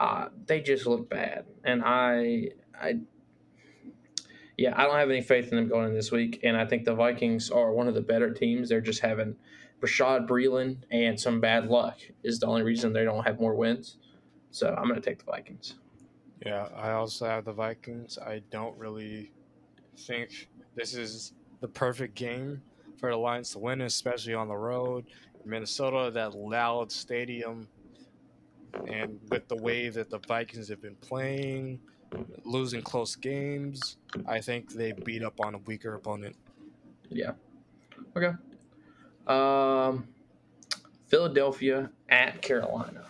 uh, they just look bad. And I I yeah, I don't have any faith in them going in this week. And I think the Vikings are one of the better teams. They're just having Bashaud Breeland and some bad luck is the only reason they don't have more wins. So I'm going to take the Vikings. Yeah, I also have the Vikings. I don't really think this is the perfect game for the Lions to win, especially on the road. Minnesota, that loud stadium, and with the way that the Vikings have been playing, losing close games, I think they beat up on a weaker opponent. Yeah. Okay. Um, Philadelphia at Carolina.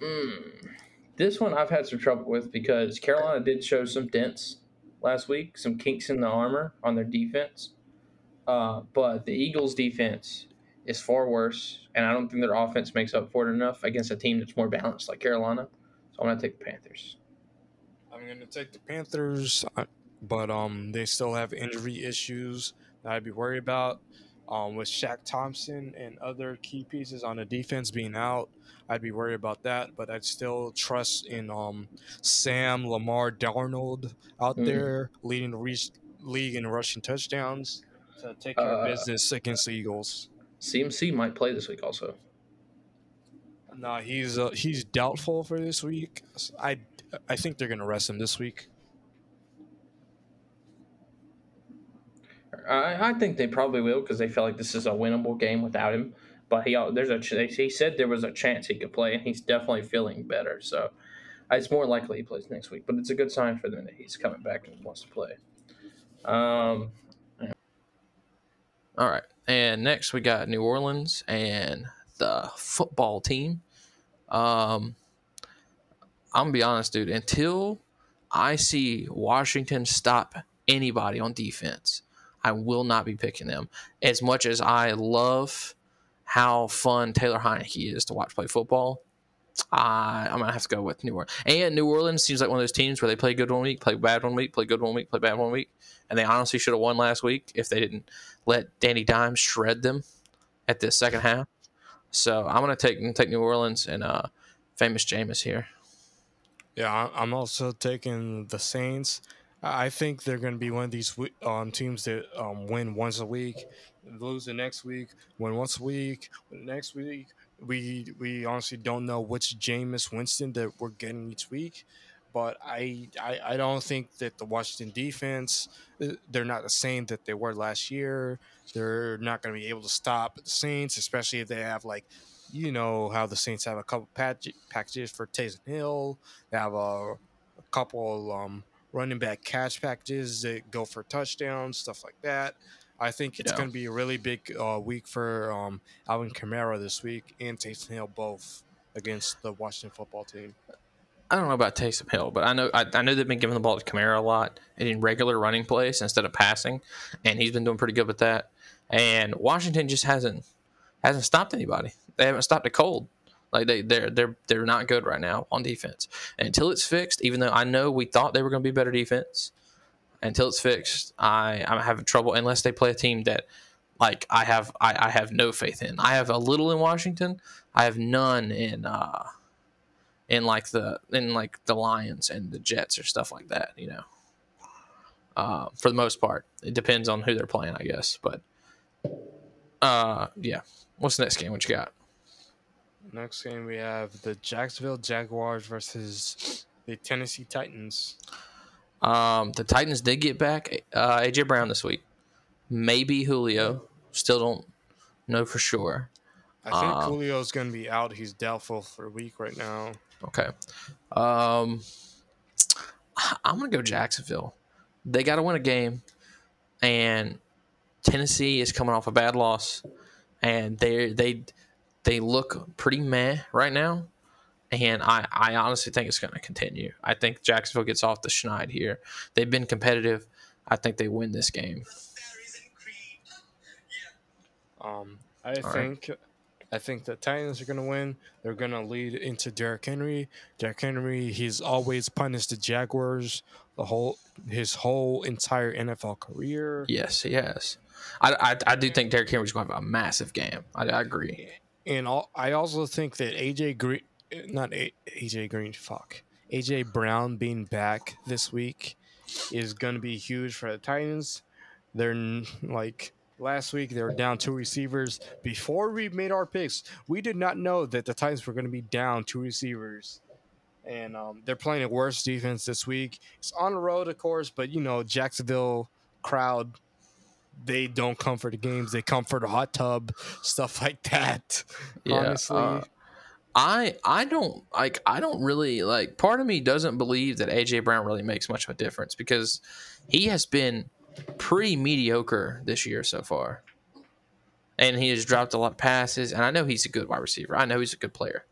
Mm. This one I've had some trouble with because Carolina did show some dents last week, some kinks in the armor on their defense. Uh, but the Eagles' defense is far worse, and I don't think their offense makes up for it enough against a team that's more balanced like Carolina. So I'm going to take the Panthers. I'm going to take the Panthers, uh, but um, they still have injury issues that I'd be worried about. Um, with Shaq Thompson and other key pieces on the defense being out, I'd be worried about that. But I'd still trust in um, Sam Lamar Darnold out mm. there leading the re- league in rushing touchdowns to take care uh, of business against the Eagles. CMC might play this week also. No, he's uh, he's doubtful for this week. I I think they're gonna rest him this week. I, I think they probably will because they feel like this is a winnable game without him. But he there's a he said there was a chance he could play, and he's definitely feeling better. So it's more likely he plays next week. But it's a good sign for them that he's coming back and wants to play. Um, all right. And next we got New Orleans and the football team. Um, I'm gonna be honest, dude. Until I see Washington stop anybody on defense, I will not be picking them. As much as I love how fun Taylor Heinicke is to watch play football, I, I'm gonna have to go with New Orleans. And New Orleans seems like one of those teams where they play good one week, play bad one week, play good one week, play bad one week, and they honestly should have won last week if they didn't let Danny Dimes shred them at the second half. So I'm gonna take take New Orleans and uh, famous Jameis here. Yeah, I'm also taking the Saints. I think they're going to be one of these um, teams that um, win once a week, lose the next week, win once a week, next week. We we honestly don't know which Jameis Winston that we're getting each week, but I, I I don't think that the Washington defense uh, they're not the same that they were last year. They're not going to be able to stop the Saints, especially if they have like you know how the Saints have a couple packages for Taysom Hill. They have a, a couple um, running back catch packages that go for touchdowns, stuff like that. I think it's yeah. going to be a really big uh, week for um, Alvin Kamara this week and Taysom Hill both against the Washington football team. I don't know about Taysom Hill, but I know I, I know they've been giving the ball to Kamara a lot in regular running plays instead of passing, and he's been doing pretty good with that. And Washington just hasn't hasn't stopped anybody. They haven't stopped a cold. Like they they're they're they're not good right now on defense. And until it's fixed, even though I know we thought they were going to be better defense, until it's fixed, I I'm having trouble unless they play a team that like I have I, I have no faith in. I have a little in Washington. I have none in uh in like the in like the Lions and the Jets or stuff like that, you know. Uh, for the most part, it depends on who they're playing, I guess. But uh, yeah. What's the next game? What you got? Next game we have the Jacksonville Jaguars versus the Tennessee Titans. Um, the Titans did get back uh, AJ Brown this week. Maybe Julio. Still don't know for sure. I think um, Julio's going to be out. He's doubtful for a week right now. Okay. Um, I'm going to go Jacksonville. They got to win a game, and Tennessee is coming off a bad loss, and they they they look pretty meh right now. and I, I honestly think it's going to continue. I think Jacksonville gets off the schneid here. They've been competitive. I think they win this game. Um, I All think right. I think the Titans are going to win. They're going to lead into Derrick Henry. Derrick Henry, he's always punished the Jaguars the whole his whole entire NFL career. Yes, he has. I, I, I do think Derrick Henry's going to have a massive game. I, I agree. And all, I also think that AJ Green, not a, AJ Green, fuck, AJ Brown being back this week is going to be huge for the Titans. They're like last week they were down two receivers. Before we made our picks we did not know that the titans were going to be down two receivers. And um, they're playing a worse defense this week. It's on the road of course but you know jacksonville crowd they don't come for the games. They come for the hot tub stuff like that yeah, honestly. Uh, I I don't like I don't really like part of me doesn't believe that AJ Brown really makes much of a difference because he has been pretty mediocre this year so far. And he has dropped a lot of passes. And I know he's a good wide receiver. I know he's a good player.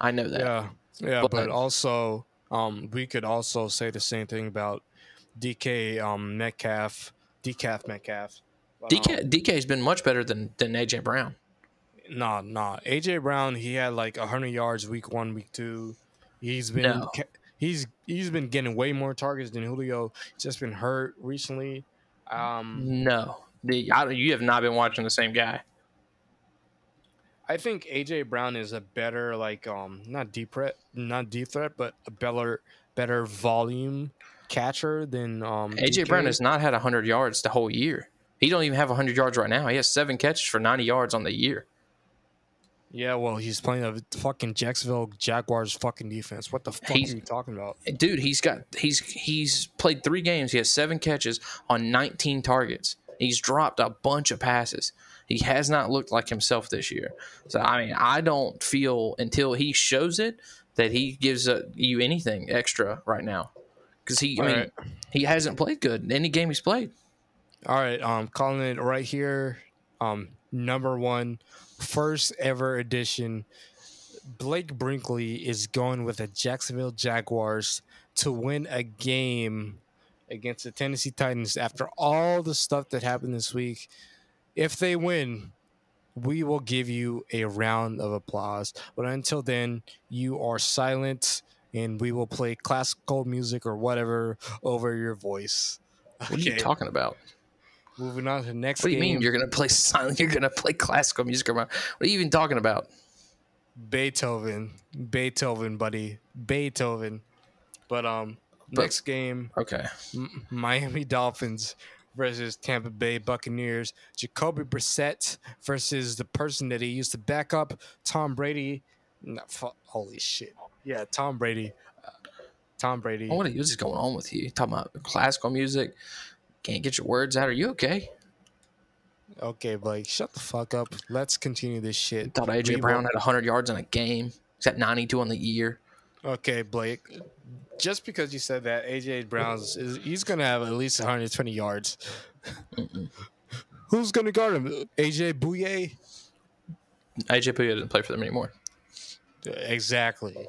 I know that. Yeah. Yeah. But, but also, um, we could also say the same thing about DK um, Metcalf, Decaf Metcalf. DK, um, DK has been much better than, than AJ Brown. Nah, nah. AJ Brown, he had like 100 yards week one, week two. He's been. No. He's he's been getting way more targets than Julio. He's just been hurt recently. Um, no, the I, you have not been watching the same guy. I think AJ Brown is a better like um not deep threat, not deep threat, but a better better volume catcher than um AJ DK. Brown has not had 100 yards the whole year. He don't even have 100 yards right now. He has 7 catches for 90 yards on the year. Yeah, well, he's playing a fucking Jacksonville Jaguars fucking defense. What the fuck he's, are you talking about? Dude, he's got he's he's played 3 games. He has 7 catches on 19 targets. He's dropped a bunch of passes. He has not looked like himself this year. So I mean, I don't feel until he shows it that he gives uh, you anything extra right now. Cuz he I mean, right. he hasn't played good in any game he's played. All right, um calling it right here. Um number one, first ever edition. Blake Brinkley is going with the Jacksonville Jaguars to win a game against the Tennessee Titans after all the stuff that happened this week. If they win, we will give you a round of applause. But until then, you are silent and we will play classical music or whatever over your voice. What okay. are you talking about? Moving on to the next. What do you game. mean you're gonna play silent? You're gonna play classical music? Around? What are you even talking about? Beethoven, Beethoven, buddy, Beethoven. But um, but, next game. Okay. M- Miami Dolphins versus Tampa Bay Buccaneers. Jacoby Brissett versus the person that he used to back up, Tom Brady. No, holy shit. Yeah, Tom Brady. Uh, Tom Brady. What is going on with you? you talking about classical music? Can't get your words out. Are you okay? Okay, Blake, shut the fuck up. Let's continue this shit. Thought AJ Brown had 100 yards in a game. He's at 92 on the year. Okay, Blake. Just because you said that, AJ Brown's is he's gonna have at least 120 yards. Who's gonna guard him? AJ Bouye. AJ Bouye doesn't play for them anymore. Exactly.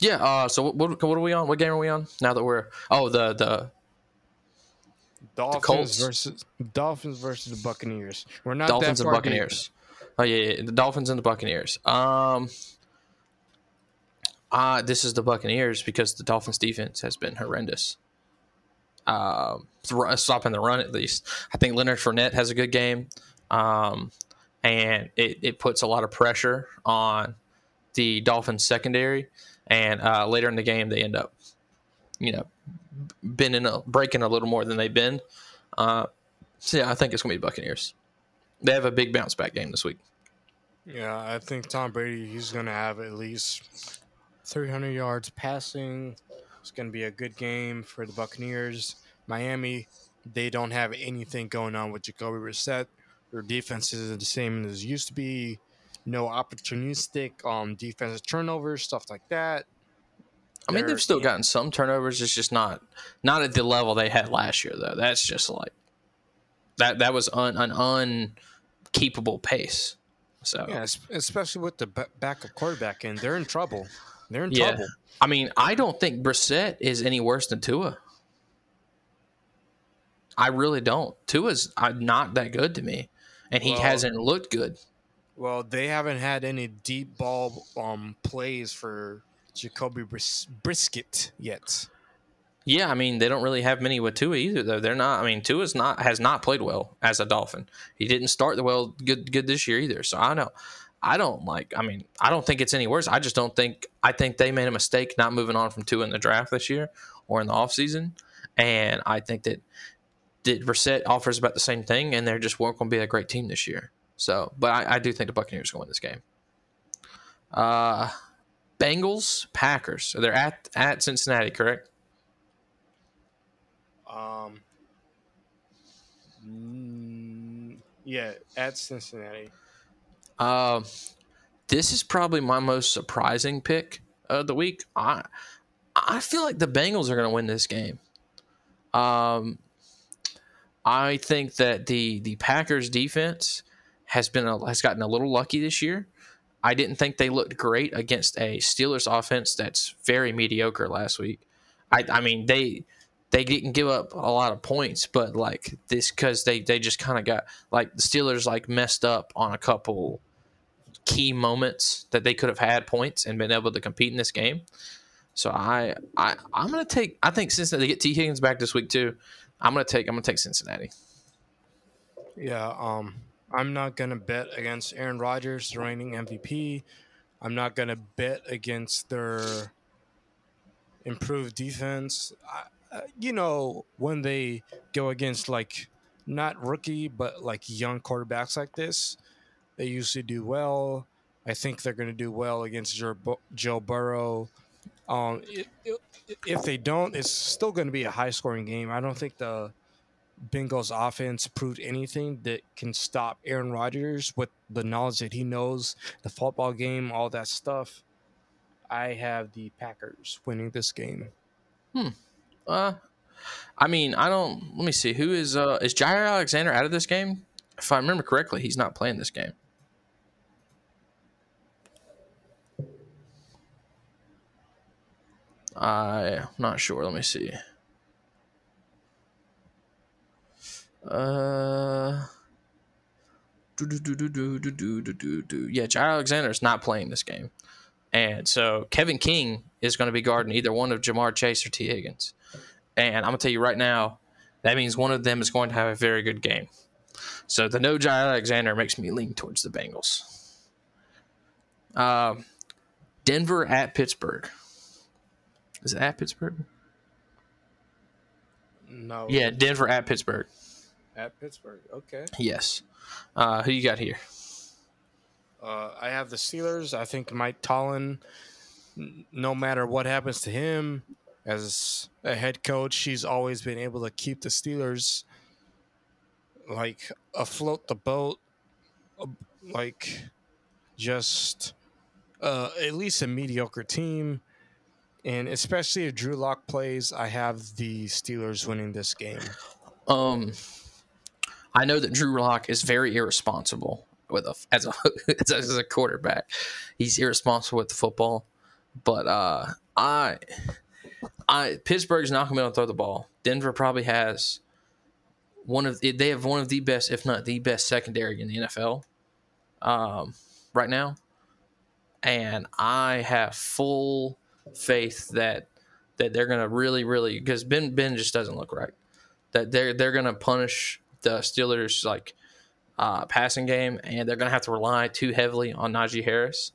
Yeah. Uh, so what, what, what are we on? What game are we on now that we're? Oh, the the Dolphins the versus Dolphins versus the Buccaneers. We're not Dolphins and Buccaneers. Deep. Oh yeah, yeah, the Dolphins and the Buccaneers. Um. Uh, this is the Buccaneers because the Dolphins defense has been horrendous. Um, uh, stopping the run at least. I think Leonard Fournette has a good game. Um, and it, it puts a lot of pressure on the Dolphins secondary and uh, later in the game they end up, you know, bending a, breaking a little more than they've been. Uh, so yeah, I think it's gonna be Buccaneers. They have a big bounce back game this week. Yeah, I think Tom Brady he's gonna have at least 300 yards passing. It's gonna be a good game for the Buccaneers. Miami, they don't have anything going on with Jacoby Brissett. Their defense is the same as it used to be no opportunistic um defensive turnovers, stuff like that. I mean, they've still gotten some turnovers. It's just not not at the level they had last year, though. That's just like that. That was un, an unkeepable pace. So Yeah, especially with the ba- backup quarterback, and they're in trouble. They're in Yeah. trouble. I mean, I don't think Brissett is any worse than Tua. I really don't. Tua's uh, not that good to me, and he Well- hasn't looked good. Well, they haven't had any deep ball um plays for Jacoby Bris- Brisket yet. Yeah, I mean, they don't really have many with Tua either, though. They're not. I mean, Tua's not has not played well as a Dolphin. He didn't start the well good good this year either. So I know. I don't like. I mean, I don't think it's any worse. I just don't think. I think they made a mistake not moving on from Tua in the draft this year or in the offseason. and I think that that Brissett offers about the same thing, and they're just weren't going to be a great team this year. So, but I, I do think the Buccaneers going to win this game. Uh, Bengals, Packers. So they're at at Cincinnati, correct? Um, mm, yeah, at Cincinnati. Um, this is probably my most surprising pick of the week. I I feel like the Bengals are going to win this game. Um, I think that the the Packers defense has been a, has gotten a little lucky this year. I didn't think they looked great against a Steelers offense that's very mediocre last week. I I mean they they didn't give up a lot of points, but like this because they they just kind of got like the Steelers like messed up on a couple key moments that they could have had points and been able to compete in this game. So I I I'm gonna take I think Cincinnati they get Tee Higgins back this week too. I'm gonna take I'm gonna take Cincinnati. Yeah, um, I'm not gonna bet against Aaron Rodgers, the reigning MVP. I'm not gonna bet against their improved defense. I, you know, when they go against like not rookie but like young quarterbacks like this, they usually do well. I think they're gonna do well against Joe, Burrow. Um, if they don't, it's still going to be a high scoring game. I don't think the Bengals offense proved anything that can stop Aaron Rodgers with the knowledge that he knows the football game, all that stuff. I have the Packers winning this game. Hmm. Uh, I mean I don't. Let me see who is uh is Jaire Alexander out of this game? If I remember correctly, he's not playing this game. I'm not sure. Let me see. Uh, do, do, do, do, do, do, do, do, do, do. yeah, Jaire Alexander is not playing this game, and so Kevin King is going to be guarding either one of Ja'Marr Chase or Tee Higgins. And I'm gonna tell you right now, that means one of them is going to have a very good game. So the no Jaire Alexander makes me lean towards the Bengals. Um, Denver at Pittsburgh. Is it at Pittsburgh? No. Yeah, Denver at Pittsburgh. At Pittsburgh. Okay. Yes. Uh, who you got here? Uh, I have the Steelers. I think Mike Tomlin, no matter what happens to him as a head coach, he's always been able to keep the Steelers like afloat the boat, like just uh, at least a mediocre team. And especially if Drew Lock plays, I have the Steelers winning this game. Um, I know that Drew Lock is very irresponsible with a as a as a quarterback. He's irresponsible with the football, but uh, I, I Pittsburgh's not going to be able to throw the ball. Denver probably has one of they have one of the best, if not the best, secondary in the NFL, um, right now, and I have full faith that that they're going to really, really because Ben Ben just doesn't look right that they're they're gonna punish the Steelers like uh, passing game, and they're gonna have to rely too heavily on Najee Harris.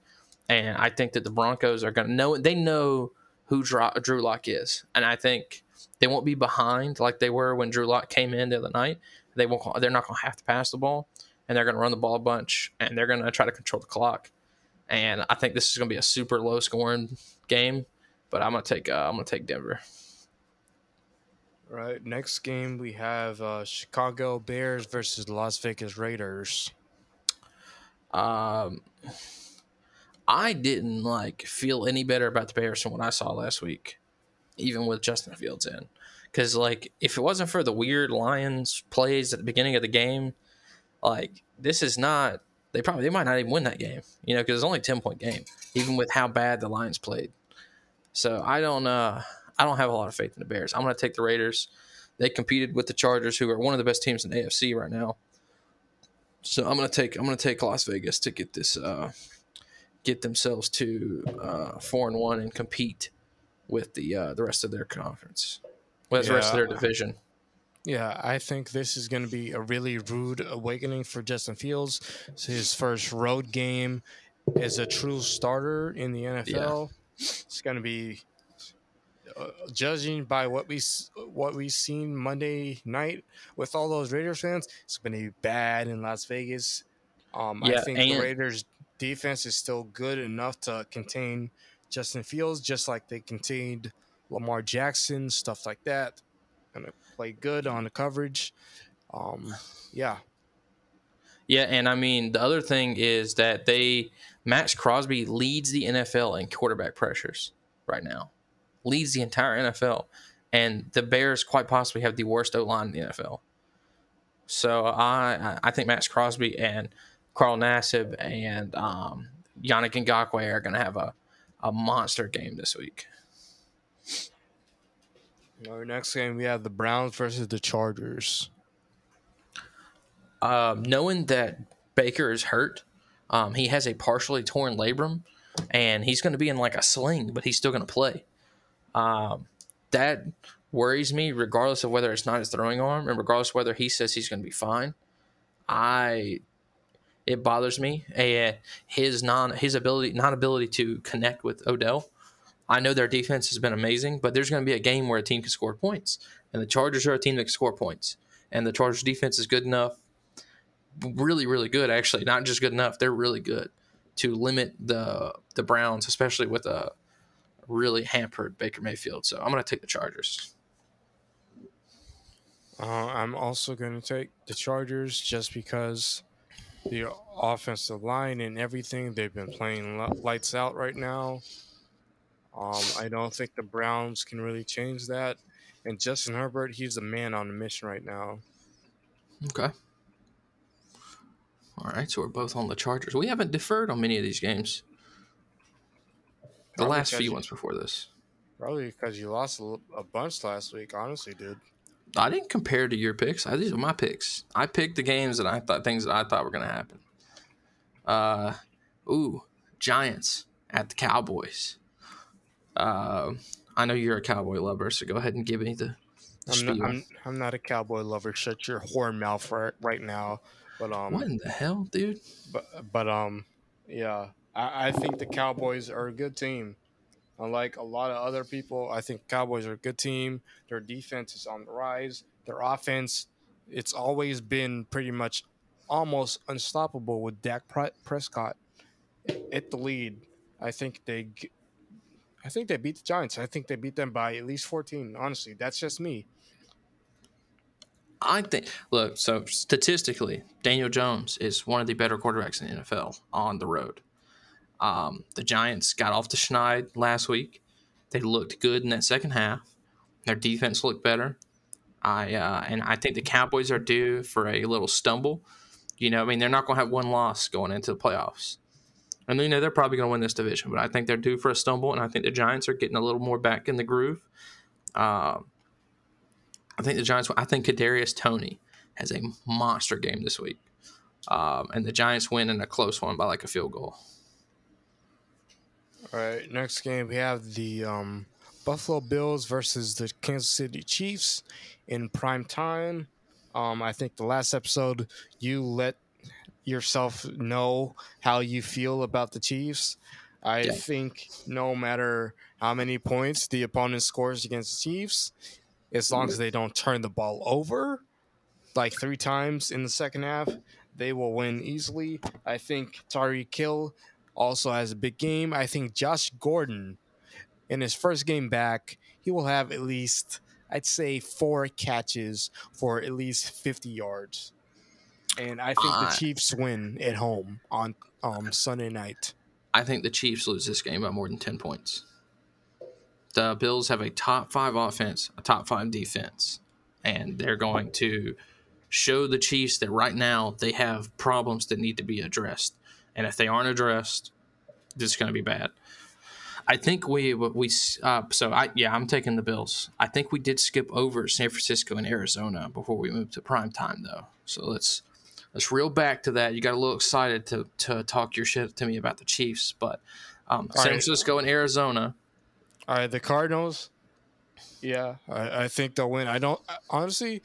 And I think that the Broncos are gonna know they know who Drew, Lock is, and I think they won't be behind like they were when Drew Lock came in the other night. They won't. They're not gonna have to pass the ball, and they're gonna run the ball a bunch, and they're gonna try to control the clock. And I think this is gonna be a super low scoring game, but I'm gonna take uh, I'm gonna take Denver. Right. Next game we have uh, Chicago Bears versus Las Vegas Raiders. Um, I didn't like feel any better about the Bears from what I saw last week, even with Justin Fields in. Because like, if it wasn't for the weird Lions plays at the beginning of the game, like this is not they probably they might not even win that game. You know, because it's only a ten point game, even with how bad the Lions played. So I don't uh I don't have a lot of faith in the Bears. I'm going to take the Raiders. They competed with the Chargers, who are one of the best teams in the AFC right now. So I'm going to take I'm going to take Las Vegas to get this uh get themselves to uh, four and one and compete with the uh, the rest of their conference, with yeah. the rest of their division. Yeah, I think this is going to be a really rude awakening for Justin Fields. It's his first road game as a true starter in the NFL. Yeah. It's going to be uh, judging by what we what we've seen Monday night with all those Raiders fans. It's going to be bad in Las Vegas. Um, yeah, I think and- the Raiders defense is still good enough to contain Justin Fields, just like they contained Lamar Jackson, stuff like that. Gonna play good on the coverage. Um, yeah. Yeah, and I mean the other thing is that they Maxx Crosby leads the NFL in quarterback pressures right now. Leads the entire NFL. And the Bears quite possibly have the worst O line in the NFL. So I I think Maxx Crosby and Carl Nassib and um, Yannick Ngakoue are going to have a, a monster game this week. Our next game, we have the Browns versus the Chargers. Um, knowing that Baker is hurt, um, he has a partially torn labrum, and he's going to be in like a sling, but he's still going to play. Um, that worries me, regardless of whether it's not his throwing arm, and regardless whether he says he's going to be fine. I it bothers me. Uh, his non his ability non ability to connect with Odell. I know their defense has been amazing, but there's going to be a game where a team can score points, and the Chargers are a team that can score points, and the Chargers defense is good enough, really really good actually, not just good enough. They're really good to limit the the Browns, especially with a really hampered Baker Mayfield. So I'm going to take the Chargers. Uh, I'm also going to take the Chargers just because the offensive line and everything. They've been playing lights out right now. Um, I don't think the Browns can really change that. And Justin Herbert, he's the man on the mission right now. Okay. All right, so we're both on the Chargers. We haven't deferred on many of these games. The probably last few you, ones before this. Probably because you lost a, a bunch last week, honestly, dude. I didn't compare to your picks. I, these are my picks. I picked the games that I thought things that I thought were going to happen. Uh, ooh, Giants at the Cowboys. Uh, I know you're a Cowboy lover, so go ahead and give me the. the I'm, not, I'm, I'm, not a Cowboy lover. Shut your horn mouth right, right now. But um, what in the hell, dude? But but um, yeah, I, I think the Cowboys are a good team. Unlike a lot of other people, I think Cowboys are a good team. Their defense is on the rise. Their offense, it's always been pretty much almost unstoppable with Dak Prescott at the lead. I think they, I think they beat the Giants. I think they beat them by at least fourteen. Honestly, that's just me. I think. Look, so statistically, Daniel Jones is one of the better quarterbacks in the NFL on the road. Um, the Giants got off the schneid last week. They looked good in that second half. Their defense looked better. I uh, and I think the Cowboys are due for a little stumble. You know, I mean, they're not going to have one loss going into the playoffs. And you know they're probably going to win this division, but I think they're due for a stumble, and I think the Giants are getting a little more back in the groove. Uh, I think the Giants. I think Kadarius Toney has a monster game this week, um, and the Giants win in a close one by like a field goal. All right, next game we have the um, Buffalo Bills versus the Kansas City Chiefs in prime time. Um, I think the last episode you let yourself know how you feel about the Chiefs. I yeah. think no matter how many points the opponent scores against the Chiefs, as long as they don't turn the ball over like three times in the second half, they will win easily. I think Tyreek Hill also has a big game. I think Josh Gordon, in his first game back, he will have at least, I'd say, four catches for at least 50 yards. And I think uh, the Chiefs win at home on um, Sunday night. I think the Chiefs lose this game by more than 10 points. The Bills have a top five offense, a top five defense, and they're going to show the Chiefs that right now they have problems that need to be addressed, and if they aren't addressed, this is going to be bad. I think we we uh, so I yeah I'm taking the Bills. I think we did skip over San Francisco and Arizona before we moved to prime time though. So let's let's reel back to that. You got a little excited to to talk your shit to me about the Chiefs, but um, San right. Francisco and Arizona. All right, the Cardinals. Yeah, I, I think they'll win. I don't honestly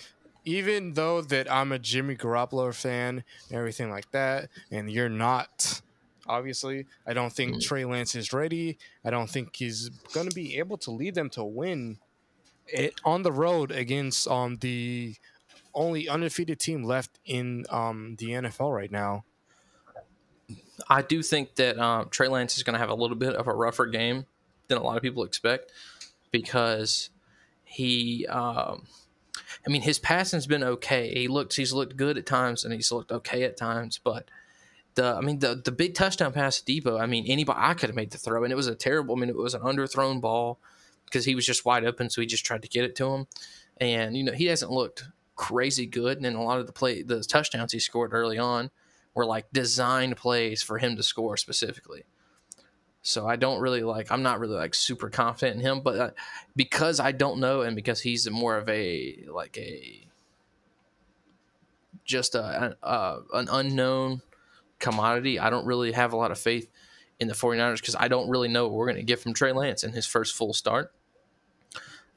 even though that I'm a Jimmy Garoppolo fan and everything like that, and you're not, obviously, I don't think mm. Trey Lance is ready. I don't think he's going to be able to lead them to win it on the road against um the only undefeated team left in um the NFL right now. I do think that um, Trey Lance is going to have a little bit of a rougher game than a lot of people expect because he um, I mean, his passing's been okay. He looks he's looked good at times and he's looked okay at times, but the I mean the the big touchdown pass to Deebo, I mean anybody I could have made the throw and it was a terrible I mean it was an underthrown ball because he was just wide open so he just tried to get it to him. And you know, he hasn't looked crazy good and a lot of the play the touchdowns he scored early on were like designed plays for him to score specifically. So I don't really like. I'm not really like super confident in him, but uh, because I don't know, and because he's more of a like a just a, a an unknown commodity. I don't really have a lot of faith in the 49ers because I don't really know what we're going to get from Trey Lance in his first full start.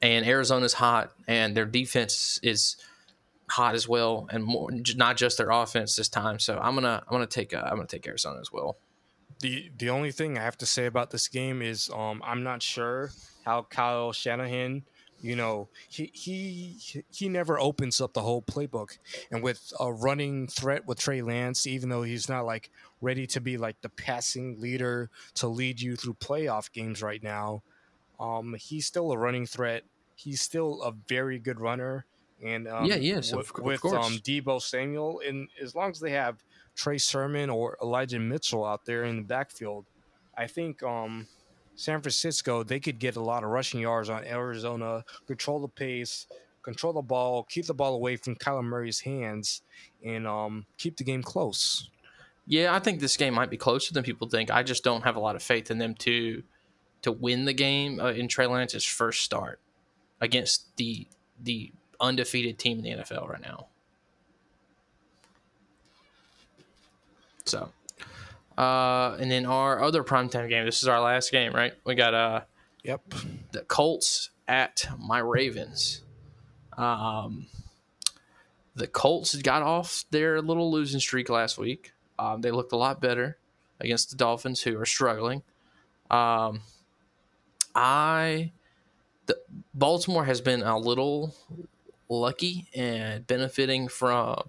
And Arizona's hot, and their defense is hot as well, and more not just their offense this time. So I'm gonna I'm gonna take a, I'm gonna take Arizona as well the the only thing I have to say about this game is um, I'm not sure how Kyle Shanahan, you know, he he he never opens up the whole playbook, and with a running threat with Trey Lance, even though he's not like ready to be like the passing leader to lead you through playoff games right now, um, he's still a running threat. He's still a very good runner. And um, yeah, yes, w- of, of with um, Deebo Samuel, and as long as they have Trey Sermon or Elijah Mitchell out there in the backfield, I think um, San Francisco they could get a lot of rushing yards on Arizona, control the pace, control the ball, keep the ball away from Kyler Murray's hands, and um, keep the game close. Yeah, I think this game might be closer than people think. I just don't have a lot of faith in them to to win the game uh, in Trey Lance's first start against the the undefeated team in the NFL right now. So, uh, and then our other primetime game. This is our last game, right? We got uh, yep, the Colts at my Ravens. Um, the Colts got off their little losing streak last week. Um, they looked a lot better against the Dolphins, who are struggling. Um, I, the Baltimore has been a little lucky and benefiting from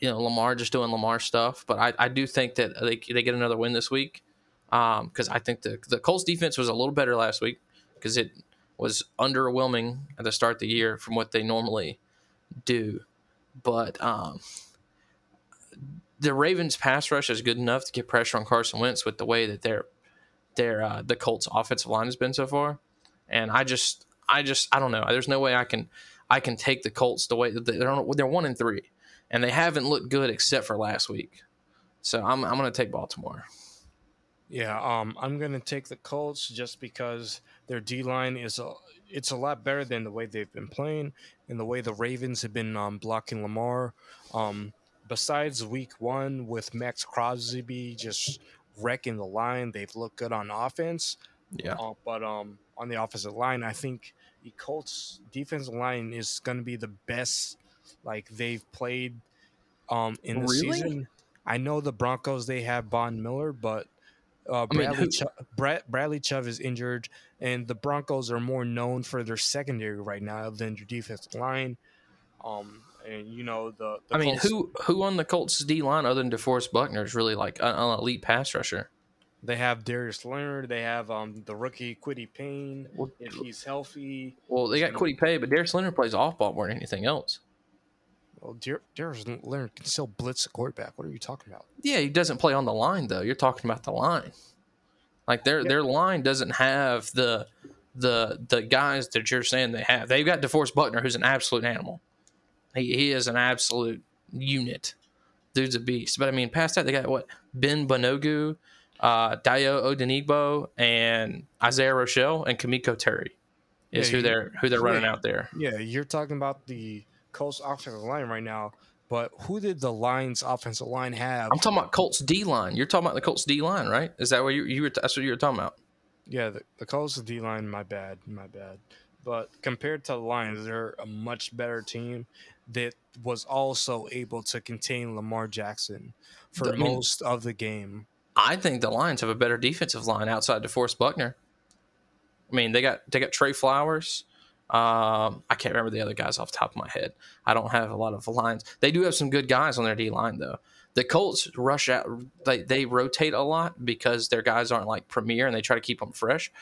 you know Lamar just doing Lamar stuff. But I, I do think that they, they get another win this week because um, I think the the Colts defense was a little better last week because it was underwhelming at the start of the year from what they normally do. But um, the Ravens pass rush is good enough to get pressure on Carson Wentz with the way that their their uh, the Colts offensive line has been so far. And I just I just I don't know. There's no way I can I can take the Colts the way that they're they're one and three and they haven't looked good except for last week. So I'm I'm going to take Baltimore. Yeah, um, I'm going to take the Colts just because their D line is a it's a lot better than the way they've been playing and the way the Ravens have been um, blocking Lamar. Um, besides Week One with Maxx Crosby just wrecking the line, they've looked good on offense. Yeah, uh, but um, on the offensive line, I think the Colts defensive line is going to be the best like they've played um in the really? season. I know the Broncos they have Von Miller, but uh, Bradley, I mean, Ch- Brad, Bradley Chubb is injured, and the Broncos are more known for their secondary right now than their defensive line. Um, and you know the. the I mean, Colts, who who on the Colts D line other than DeForest Buckner is really like an, an, elite pass rusher? They have Darius Leonard. They have um the rookie Kwity Paye well, if he's healthy. Well, they got Kwity Paye, but Darius Leonard plays off ball more than anything else. Well, Darius Leonard can still blitz the quarterback. What are you talking about? Yeah, he doesn't play on the line though. You're talking about the line. Like their yeah. their line doesn't have the the the guys that you're saying they have. They've got DeForest Buckner, who's an absolute animal. He, he is an absolute unit. Dude's a beast. But I mean, past that, they got what? Ben Banogu, uh, Dayo Odeyingbo, and Isaiah Rochell, and Kemoko Turay is Yeah, who they're who they're running yeah. out there. Yeah, you're talking about the Colts offensive line right now, but who did the Lions offensive line have? I'm talking about Colts D line. You're talking about the Colts D line, right? Is that what you, you were? That's what you were talking about. Yeah, the, the Colts D line, my bad, my bad. But compared to the Lions, they're a much better team that was also able to contain Lamar Jackson for I mean- most of the game. I think the Lions have a better defensive line outside DeForest Buckner. I mean, they got they got Trey Flowers. Um, I can't remember the other guys off the top of my head. I don't have a lot of lines. They do have some good guys on their D line though. The Colts rush out. They they rotate a lot because their guys aren't like premier, and they try to keep them fresh.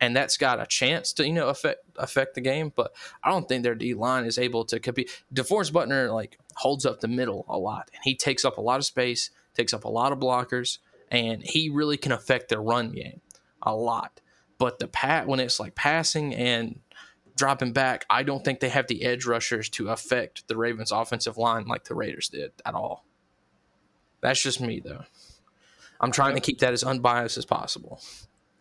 And that's got a chance to you know affect affect the game. But I don't think their D line is able to compete. DeForest Buckner like holds up the middle a lot, and he takes up a lot of space, takes up a lot of blockers, and he really can affect their run game a lot. But the pat when it's like passing and dropping back, I don't think they have the edge rushers to affect the Ravens' offensive line like the Raiders did at all. That's just me though. I'm trying to keep that as unbiased as possible.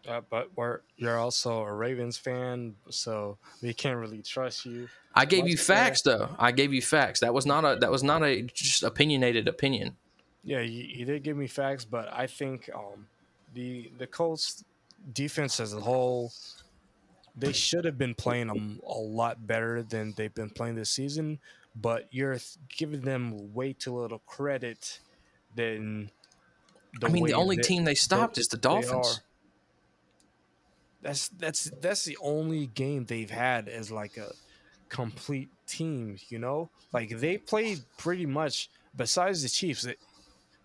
Uh, but we're, you're also a Ravens fan, so we can't really trust you. I gave you facts though. I gave you facts. That was not a that was not a just opinionated opinion. Yeah, you, you did give me facts, but I think um, the the Colts defense as a whole, they should have been playing them a lot better than they've been playing this season. But you're giving them way too little credit than. I mean, the only that team they stopped is the Dolphins. That's that's that's the only game they've had as like a complete team. You know, like they played pretty much besides the Chiefs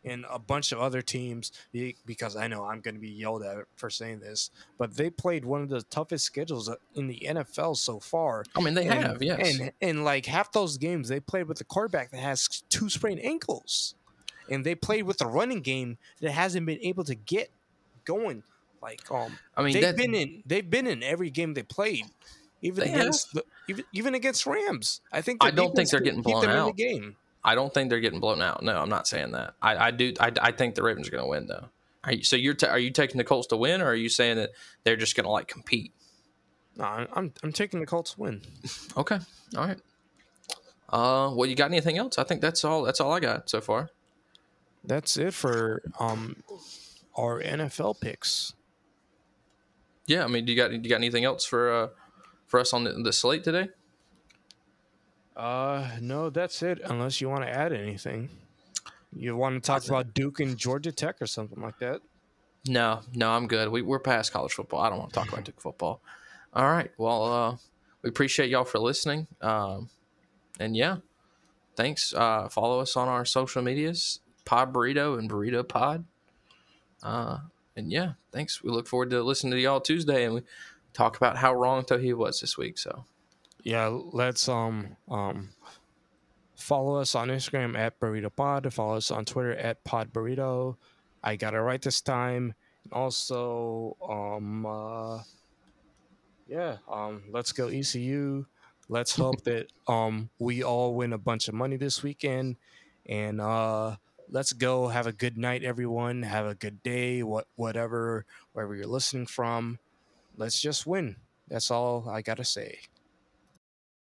and a bunch of other teams. Because I know I'm going to be yelled at for saying this, but they played one of the toughest schedules in the NFL so far. I mean, they and, have yes. And and like half those games, they played with a quarterback that has two sprained ankles, and they played with a running game that hasn't been able to get going. Like um, I mean, they've been in they've been in every game they played, even They against the, even even against Rams. I think I don't think they're getting keep blown them in out. the game. I don't think they're getting blown out. No, I'm not saying that. I, I do. I, I think the Ravens are going to win though. Are you, so you're ta are you taking the Colts to win, or are you saying that they're just going to like compete? No, I'm I'm, I'm taking the Colts to win. Okay, all right. Uh, well, you got anything else? I think that's all. That's all I got so far. That's it for um our NFL picks. Yeah, I mean, do you got do you got anything else for uh for us on the, the slate today? Uh, no, that's it. Unless you want to add anything, you want to talk about Duke and Georgia Tech or something like that. No, no, I'm good. We, we're past college football. I don't want to talk about Duke football. All right. Well, uh, we appreciate y'all for listening. Um, and yeah, thanks. Uh, follow us on our social medias, Pod Burrito and Burrito Pod. Uh, and yeah, thanks. We look forward to listening to y'all Tuesday and we talk about how wrong Tohi was this week. So Yeah, let's um um follow us on Instagram at Burrito Pod. Follow us on Twitter at Pod Burrito. I got it right this time. Also, um, uh, yeah, um, let's go ECU. Let's hope that um we all win a bunch of money this weekend, and uh, let's go. Have a good night, everyone. Have a good day. What whatever wherever you're listening from. Let's just win. That's all I gotta say.